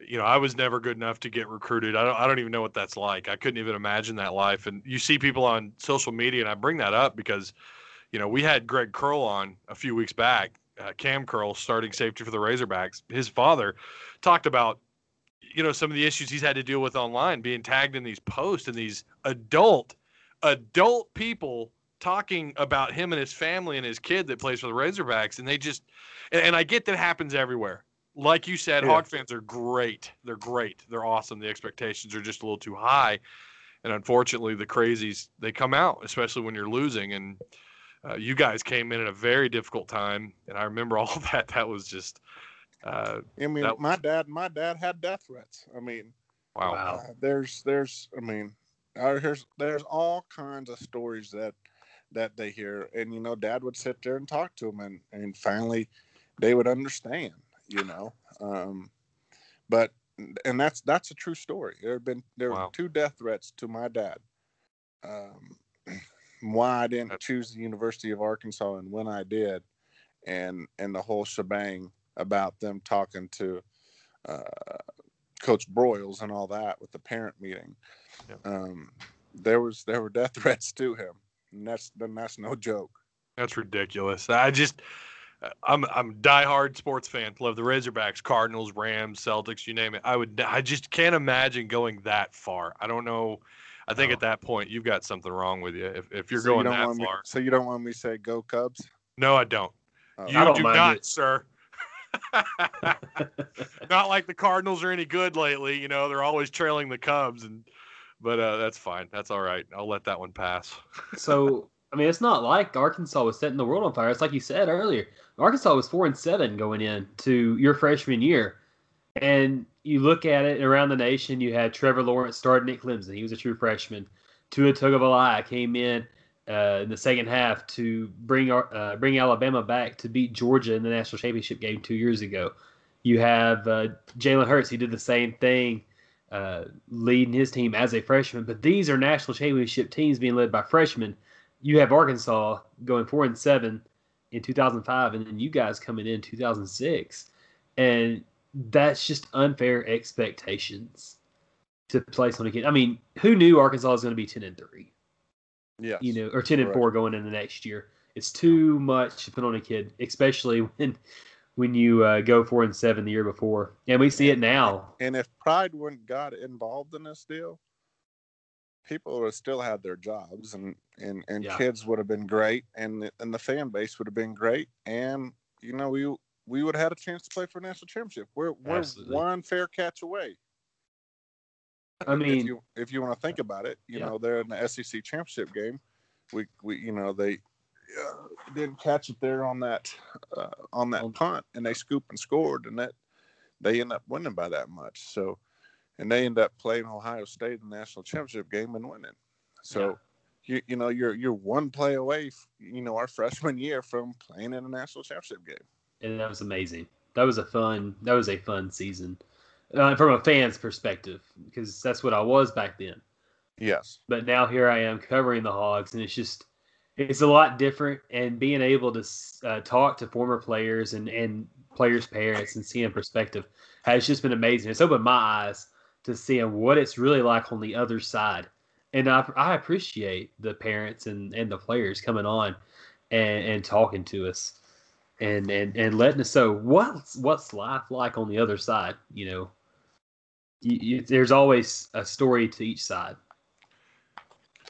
[SPEAKER 4] you know, I was never good enough to get recruited. I don't I don't even know what that's like. I couldn't even imagine that life. And you see people on social media, and I bring that up because, you know, we had Greg Curl on a few weeks back. Uh, Cam Curl, starting safety for the Razorbacks. His father talked about, you know, some of the issues he's had to deal with online, being tagged in these posts and these adult, adult people talking about him and his family and his kid that plays for the Razorbacks, and they just, and, and I get that happens everywhere. Like you said,
[SPEAKER 7] Yeah.
[SPEAKER 4] Hog fans are great. They're great. They're awesome. The expectations are just a little too high, and unfortunately, the crazies they come out, especially when you're losing. And uh, you guys came in at a very difficult time, and I remember all that. That was just, uh,
[SPEAKER 7] i mean
[SPEAKER 4] That-
[SPEAKER 7] my dad my dad had death threats i mean
[SPEAKER 4] wow.
[SPEAKER 5] Wow.
[SPEAKER 7] Uh, there's there's i mean uh, there's there's all kinds of stories that that they hear and you know dad would sit there and talk to them and and finally they would understand you know um but and that's that's a true story there have been there
[SPEAKER 4] Wow.
[SPEAKER 7] were two death threats to my dad um why i didn't choose the university of arkansas and when i did and and the whole shebang about them talking to uh Coach Broyles and all that with the parent meeting.
[SPEAKER 4] Yep.
[SPEAKER 7] Um, there was there were death threats to him, and that's then that's no joke.
[SPEAKER 4] That's ridiculous. I just, I'm I'm a diehard sports fan. Love the Razorbacks, Cardinals, Rams, Celtics, you name it. I would, I just can't imagine going that far. I don't know. I think
[SPEAKER 5] No.
[SPEAKER 4] at that point you've got something wrong with you if, if you're
[SPEAKER 7] So
[SPEAKER 4] going
[SPEAKER 7] don't
[SPEAKER 4] that
[SPEAKER 7] want me-
[SPEAKER 4] far.
[SPEAKER 7] so you don't want me to say go Cubs?
[SPEAKER 4] No, I don't.
[SPEAKER 7] Oh,
[SPEAKER 4] You
[SPEAKER 5] I don't
[SPEAKER 4] do
[SPEAKER 5] mind
[SPEAKER 4] not,
[SPEAKER 5] it.
[SPEAKER 4] sir. Not like the Cardinals are any good lately. You know, they're always trailing the Cubs, and but uh, that's fine. That's all right. I'll let that one pass.
[SPEAKER 5] so I mean, it's not like Arkansas was setting the world on fire. It's like you said earlier. Arkansas was four and seven going in to your freshman year, and you look at it around the nation. You had Trevor Lawrence starting at Clemson. He was a true freshman. Tua Tagovailoa came in uh, in the second half to bring uh, bring Alabama back to beat Georgia in the national championship game two years ago. You have uh, Jalen Hurts. He did the same thing, uh, leading his team as a freshman. But these are national championship teams being led by freshmen. You have Arkansas going four and seven in 2005, and then you guys coming in 2006, and that's just unfair expectations to place on a kid. I mean, who knew Arkansas was going to be 10 and three?
[SPEAKER 7] Yeah.
[SPEAKER 5] You know, or 10 and
[SPEAKER 7] Right.
[SPEAKER 5] four going into next year. It's too much to put on a kid, especially when when you uh, go four and seven the year before, and we see it now.
[SPEAKER 7] And if Pride wouldn't got involved in this deal, people would have still had their jobs, and and and
[SPEAKER 5] Yeah.
[SPEAKER 7] kids would have been great, and the- and the fan base would have been great, and you know we we would have had a chance to play for a national championship. We're we're
[SPEAKER 5] Absolutely.
[SPEAKER 7] one fair catch away.
[SPEAKER 5] I mean
[SPEAKER 7] if
[SPEAKER 5] mean,
[SPEAKER 7] you if you want to think about it, you
[SPEAKER 5] Yeah.
[SPEAKER 7] know they're in the SEC championship game. We we you know they uh, didn't catch it there on that uh, on that punt, and they scooped and scored, and that they end up winning by that much. So, and they end up playing Ohio State in the national championship game and winning. So. You, you know you're you're one play away you know our freshman year from playing in a national championship game
[SPEAKER 5] and that was amazing. That was a fun. That was a fun season uh, from a fan's perspective because that's what I was back then.
[SPEAKER 7] yes
[SPEAKER 5] but now here I am covering the Hogs, and it's just it's a lot different. And being able to uh, talk to former players and and players' parents and seeing perspective has just been amazing. It's opened my eyes to seeing what it's really like on the other side, and I, I appreciate the parents and and the players coming on and and talking to us. And, and, and letting us know what's what's life like on the other side. You know, you, you, there's always a story to each side.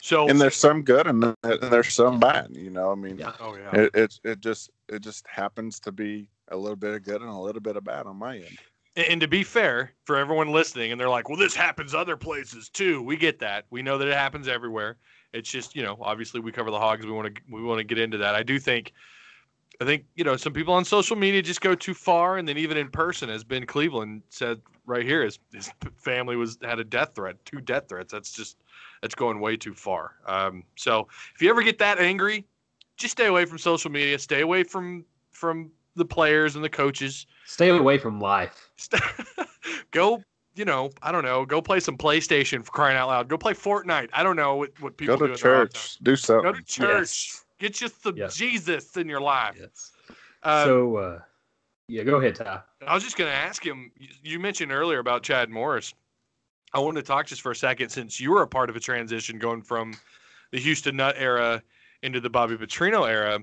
[SPEAKER 4] So
[SPEAKER 7] and there's some good and there's some bad you know i mean
[SPEAKER 5] Yeah.
[SPEAKER 4] oh yeah.
[SPEAKER 7] it, it it just it just happens to be a little bit of good and a little bit of bad on my end.
[SPEAKER 4] And, to be fair, for everyone listening, and they're like, "Well, this happens other places too." We get that. We know that it happens everywhere. It's just, you know, obviously we cover the hogs. We want to we want to get into that. I do think, I think you know, some people on social media just go too far, and then even in person, as Ben Cleveland said right here, his his family was had a death threat, two death threats. That's just that's going way too far. Um, so if you ever get that angry, just stay away from social media. Stay away from from the players and the coaches.
[SPEAKER 5] Stay away from life.
[SPEAKER 4] Go, you know, I don't know, go play some PlayStation for crying out loud. Go play Fortnite. I don't know what, what people
[SPEAKER 7] Go
[SPEAKER 4] do
[SPEAKER 7] to
[SPEAKER 4] in their off time.
[SPEAKER 7] church, do something.
[SPEAKER 4] Go to church. Get you some
[SPEAKER 5] Yes.
[SPEAKER 4] Jesus in your life.
[SPEAKER 5] Yes.
[SPEAKER 4] Um,
[SPEAKER 5] so, uh, yeah, go ahead, Ty.
[SPEAKER 4] I was just going to ask him. you- You mentioned earlier about Chad Morris. I wanted to talk just for a second since you were a part of a transition going from the Houston Nutt era into the Bobby Petrino era.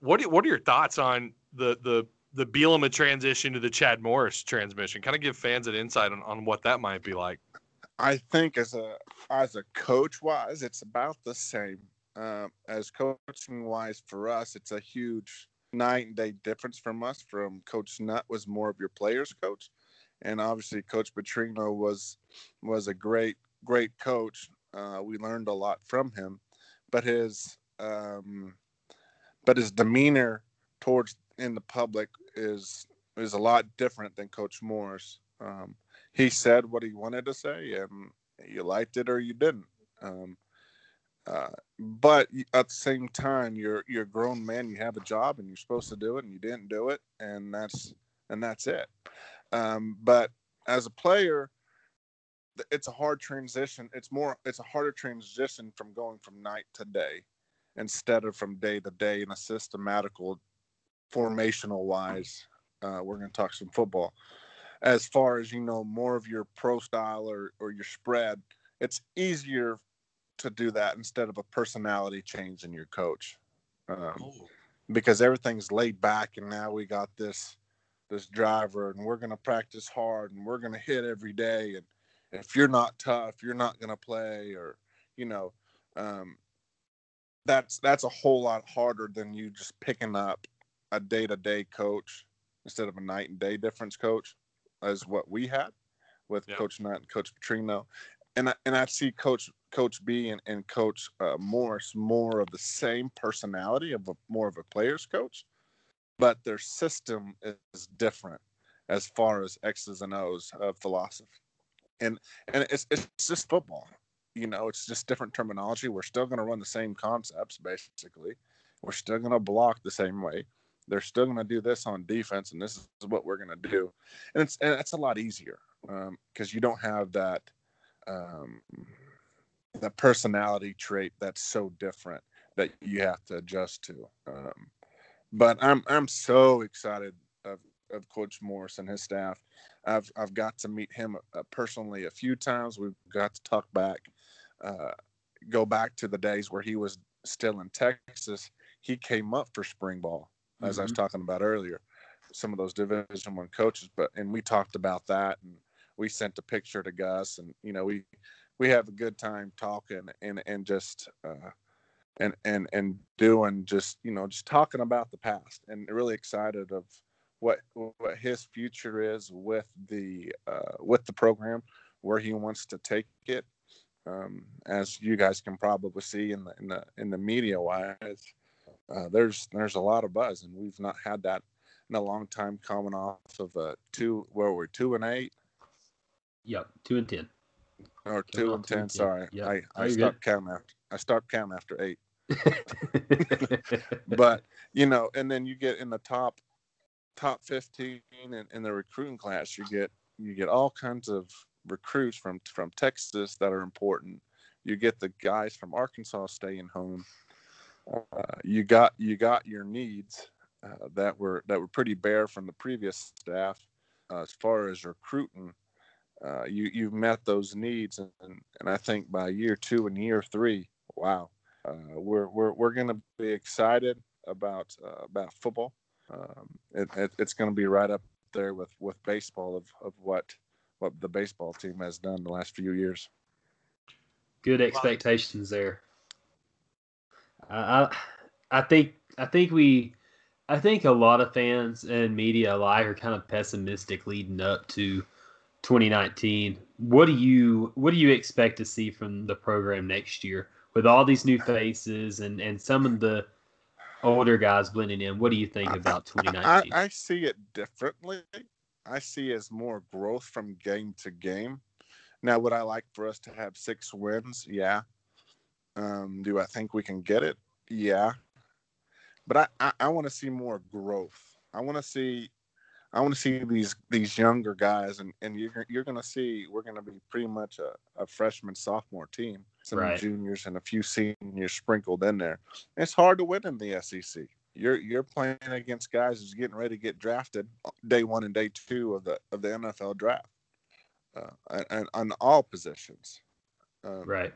[SPEAKER 4] What what are your thoughts on the the the Bielema transition to the Chad Morris transmission? Kind of give fans an insight on, on what that might be like.
[SPEAKER 7] I think as a as a coach wise, it's about the same. Um, as coaching wise for us, it's a huge night and day difference from us. From Coach Nutt was more of your players coach, and obviously Coach Petrino was was a great great coach. Uh, we learned a lot from him, but his um, but his demeanor towards in the public is is a lot different than Coach Morris. Um, he said what he wanted to say, and you liked it or you didn't. Um, uh, but at the same time, you're you're a grown man. You have a job, and you're supposed to do it, and you didn't do it, and that's and that's it. Um, but as a player, it's a hard transition. It's more. It's a harder transition from going from night to day, instead of from day to day in a systematical, formational wise. Uh, we're going to talk some football as far as you know more of your pro style or, or your spread it's easier to do that instead of a personality change in your coach um, because everything's laid back and now we got this this driver and we're going to practice hard and we're going to hit every day and if you're not tough you're not going to play or you know um, that's that's a whole lot harder than you just picking up a day-to-day coach instead of a night and day difference coach as what we had with. Coach Nutt and Coach Petrino. And I, and I see Coach Coach B and, and Coach uh, Morris more of the same personality of a, more of a player's coach, but their system is different as far as X's and O's of philosophy. And and it's it's just football. You know, it's just different terminology. We're still going to run the same concepts, basically. We're still going to block the same way. They're still going to do this on defense, and this is what we're going to do. And it's and it's a lot easier because you don't have that um, that personality trait that's so different that you have to adjust to. Um, but I'm I'm so excited of, of Coach Morris and his staff. I've I've got to meet him uh, personally a few times. We've got to talk back, uh, go back to the days where he was still in Texas. He came up for spring ball, as I was talking about earlier. Some of those Division One coaches, but and we talked about that, and we sent a picture to Gus, and you know we we have a good time talking and and just uh, and and and doing just you know just talking about the past, and really excited of what what his future is with the uh, with the program, where he wants to take it. Um, as you guys can probably see in the in the in the media wise, uh, there's there's a lot of buzz, and we've not had that in a long time. Coming off of a two, where we're two and eight
[SPEAKER 5] Yep, two and ten.
[SPEAKER 7] or
[SPEAKER 5] Coming
[SPEAKER 7] two and ten.
[SPEAKER 5] and 10.
[SPEAKER 7] Sorry,
[SPEAKER 5] Yep.
[SPEAKER 7] I I stopped counting after I stopped counting after eight. but you know, and then you get in the top top fifteen in, in the recruiting class, you get you get all kinds of recruits from from Texas that are important. You get the guys from Arkansas staying home. Uh, you got you got your needs uh, that were that were pretty bare from the previous staff uh, as far as recruiting. Uh, you you met those needs, and, and I think by year two and year three, wow, uh, we're we're we're going to be excited about about football. Um, it, it, it's going to be right up there with, with baseball of, of what what the baseball team has done the last few years.
[SPEAKER 5] Good expectations there. I I I think I think we I think a lot of fans and media alike are kind of pessimistic leading up to 2019. What do you what do you expect to see from the program next year with all these new faces and and some of the older guys blending in? What do you think about
[SPEAKER 7] I,
[SPEAKER 5] 2019?
[SPEAKER 7] I see it differently. I see as more growth from game to game. Now, would I like for us to have six wins? Yeah. Um, do I think we can get it? Yeah. But I, I, I want to see more growth. I want to see I want to see these these younger guys, and, and you're you're going to see we're going to be pretty much a, a freshman sophomore team, some
[SPEAKER 5] Right.
[SPEAKER 7] juniors and a few seniors sprinkled in there. It's hard to win in the SEC. You're you're playing against guys who's getting ready to get drafted day one and day two of the of the NFL draft, uh, and, and on all positions. Um,
[SPEAKER 5] right.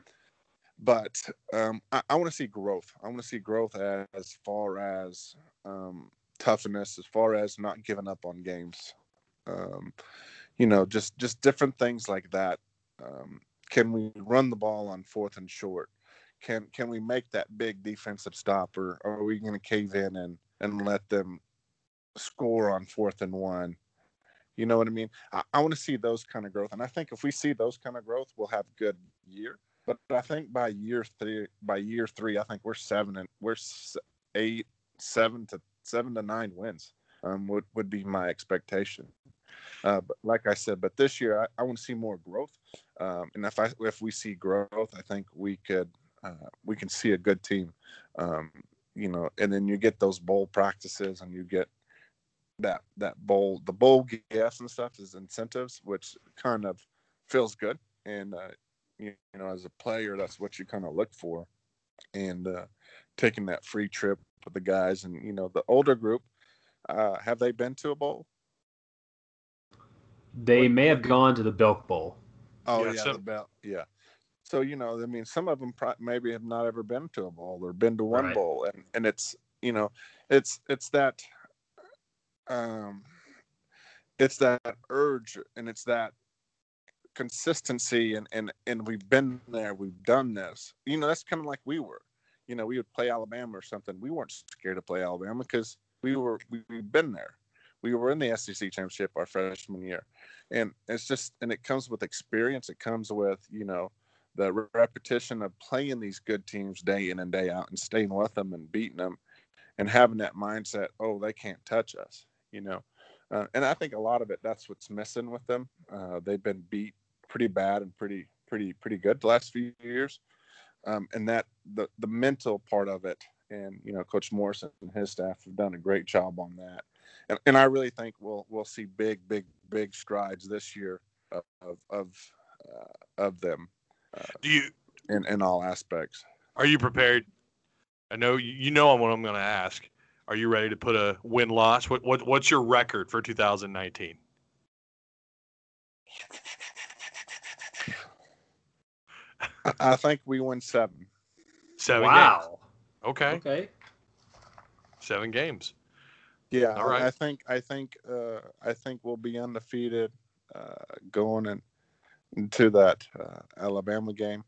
[SPEAKER 7] But um, I, I want to see growth. I want to see growth as, as far as um, toughness, as far as not giving up on games. Um, you know, just just different things like that. Um, can we run the ball on fourth and short? Can can we make that big defensive stop, or, or are we going to cave in and and let them score on fourth and one? You know what I mean? I, I want to see those kind of growth, and I think if we see those kind of growth, we'll have good year. But I think by year three, by year three, I think we're seven and we're eight, seven to seven to nine wins. Um, would would be my expectation. Uh, but like I said, but this year I, I want to see more growth. Um, and if I if we see growth, I think we could uh, we can see a good team. Um, you know, and then you get those bowl practices, and you get that that bowl the bowl gifts and stuff is incentives, which kind of feels good. And uh, you, you know, as a player, that's what you kind of look for. And uh, taking that free trip with the guys, and you know, the older group, uh, have they been to a bowl?
[SPEAKER 5] They
[SPEAKER 7] What-
[SPEAKER 5] may have gone to the Belk Bowl.
[SPEAKER 7] Oh
[SPEAKER 4] Yeah,
[SPEAKER 7] yeah,
[SPEAKER 4] so-
[SPEAKER 7] the belt. Yeah. So you know, I mean, some of them pro- maybe have not ever been to a bowl or been to one
[SPEAKER 5] Right.
[SPEAKER 7] bowl, and and it's you know, it's it's that, um, it's that urge and it's that consistency and and and we've been there, we've done this. You know, that's kind of like we were. You know, we would play Alabama or something. We weren't scared to play Alabama because we were we, we've been there. we were in the SEC championship our freshman year, and it's just and it comes with experience. It comes with you know the repetition of playing these good teams day in and day out and staying with them and beating them, and having that mindset. Oh, they can't touch us. You know, uh, and I think a lot of it that's what's missing with them. Uh, they've been beat pretty bad and pretty pretty pretty good the last few years, um, and that the the mental part of it. And you know, Coach Morrison and his staff have done a great job on that and, and I really think we'll we'll see big, big, big strides this year of of uh, of them.
[SPEAKER 4] Uh, Do you
[SPEAKER 7] in in all aspects?
[SPEAKER 4] Are you prepared? I know you know what I'm going to ask. Are you ready to put a win loss? What what what's your record for 2019?
[SPEAKER 7] I think we win seven.
[SPEAKER 4] Seven
[SPEAKER 5] wow.
[SPEAKER 4] games. Okay.
[SPEAKER 5] Okay.
[SPEAKER 4] Seven games.
[SPEAKER 7] Yeah, All right. I think I think uh, I think we'll be undefeated uh, going in, into that uh, Alabama game.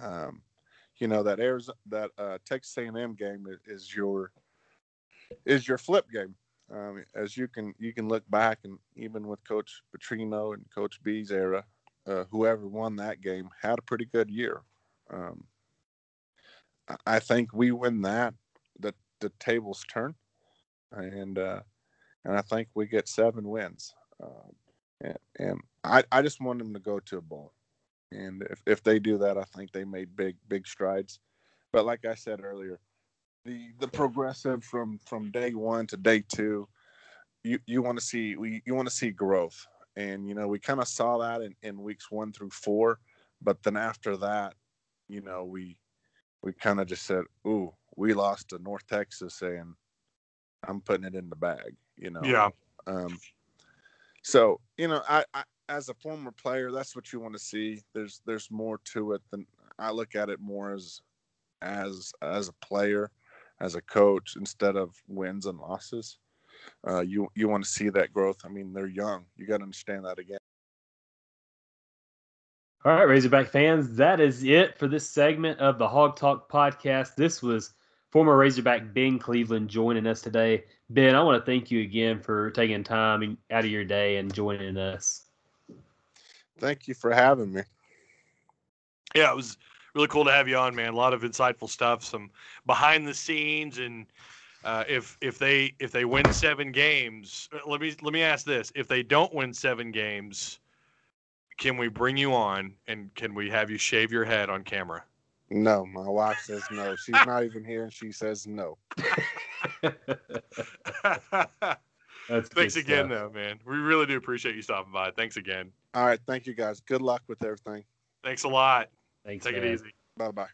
[SPEAKER 7] Um, you know that Arizona, that uh, Texas A&M game is, your is your flip game. Um, as you can you can look back and even with Coach Petrino and Coach B's era, uh, whoever won that game had a pretty good year. Um, I think we win that, the the tables turn and uh, and I think we get seven wins. Um, and, and I, I just want them to go to a bowl, and if, if they do that, I think they made big big strides. But like I said earlier, the the progressive from from day one to day two, you you want to see you want to see growth, and you know we kind of saw that in, in weeks one through four, but then after that, you know we we kind of just said, "Ooh, we lost to North Texas," and I'm putting it in the bag, you know.
[SPEAKER 4] Yeah.
[SPEAKER 7] Um, so you know, I, I as a former player, that's what you want to see. There's there's more to it than I look at it more as as as a player, as a coach, instead of wins and losses. Uh, you you want to see that growth. I mean, they're young. You got to understand that again.
[SPEAKER 5] All right, Razorback fans, that is it for this segment of the Hawg Talk podcast. This was former Razorback Ben Cleveland joining us today. Ben, I want to thank you again for taking time out of your day and joining us.
[SPEAKER 7] Thank you for having me.
[SPEAKER 4] Yeah, it was really cool to have you on, man. A lot of insightful stuff, some behind the scenes, and uh, if if they if they win seven games, uh, let me let me ask this: if they don't win seven games, can we bring you on and can we have you shave your head on camera?
[SPEAKER 7] No, my wife says no. She's not even here, and she says no.
[SPEAKER 4] Thanks again, though, man. We really do appreciate you stopping by. Thanks again.
[SPEAKER 7] All right, thank you guys. Good luck with everything.
[SPEAKER 4] Thanks a lot.
[SPEAKER 5] Thanks.
[SPEAKER 4] Take
[SPEAKER 5] man.
[SPEAKER 4] it easy.
[SPEAKER 7] Bye bye.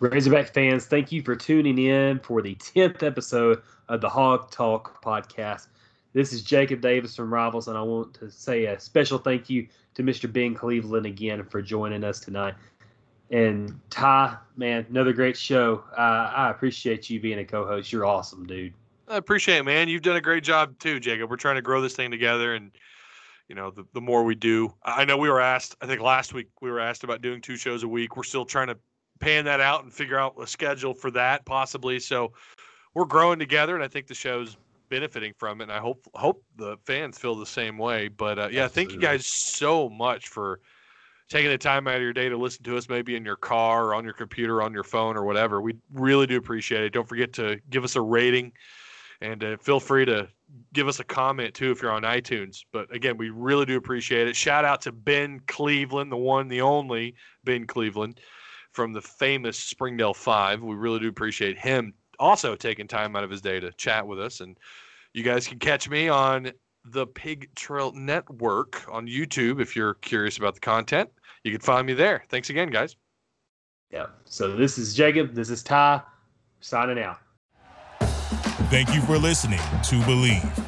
[SPEAKER 5] Razorback fans, thank you for tuning in for the 10th episode of the Hawg Talk podcast. This is Jacob Davis from Rivals, and I want to say a special thank you to Mr. Ben Cleveland again for joining us tonight. And Ty, man, another great show. Uh, I appreciate you being a co-host. You're awesome, dude.
[SPEAKER 4] I appreciate it, man. You've done a great job too, Jacob. We're trying to grow this thing together, and you know, the, the more we do, I know we were asked. I think last week we were asked about doing two shows a week. We're still trying to pan that out and figure out a schedule for that possibly. So we're growing together, and I think the show's benefiting from it. And I hope hope the fans feel the same way. But uh, yeah, Absolutely. thank you guys so much for taking the time out of your day to listen to us, maybe in your car or on your computer, on your phone, or whatever. We really do appreciate it. Don't forget to give us a rating and uh, feel free to give us a comment too if you're on iTunes. But again, we really do appreciate it. Shout out to Ben Cleveland, the one, the only Ben Cleveland from the famous Springdale Five. We really do appreciate him also taking time out of his day to chat with us. And you guys can catch me on the Pig Trail Network on YouTube if you're curious about the content you can find me there. Thanks again, guys.
[SPEAKER 5] Yeah. So this is Jacob. This is Ty. Signing out.
[SPEAKER 1] Thank you for listening to Bleav.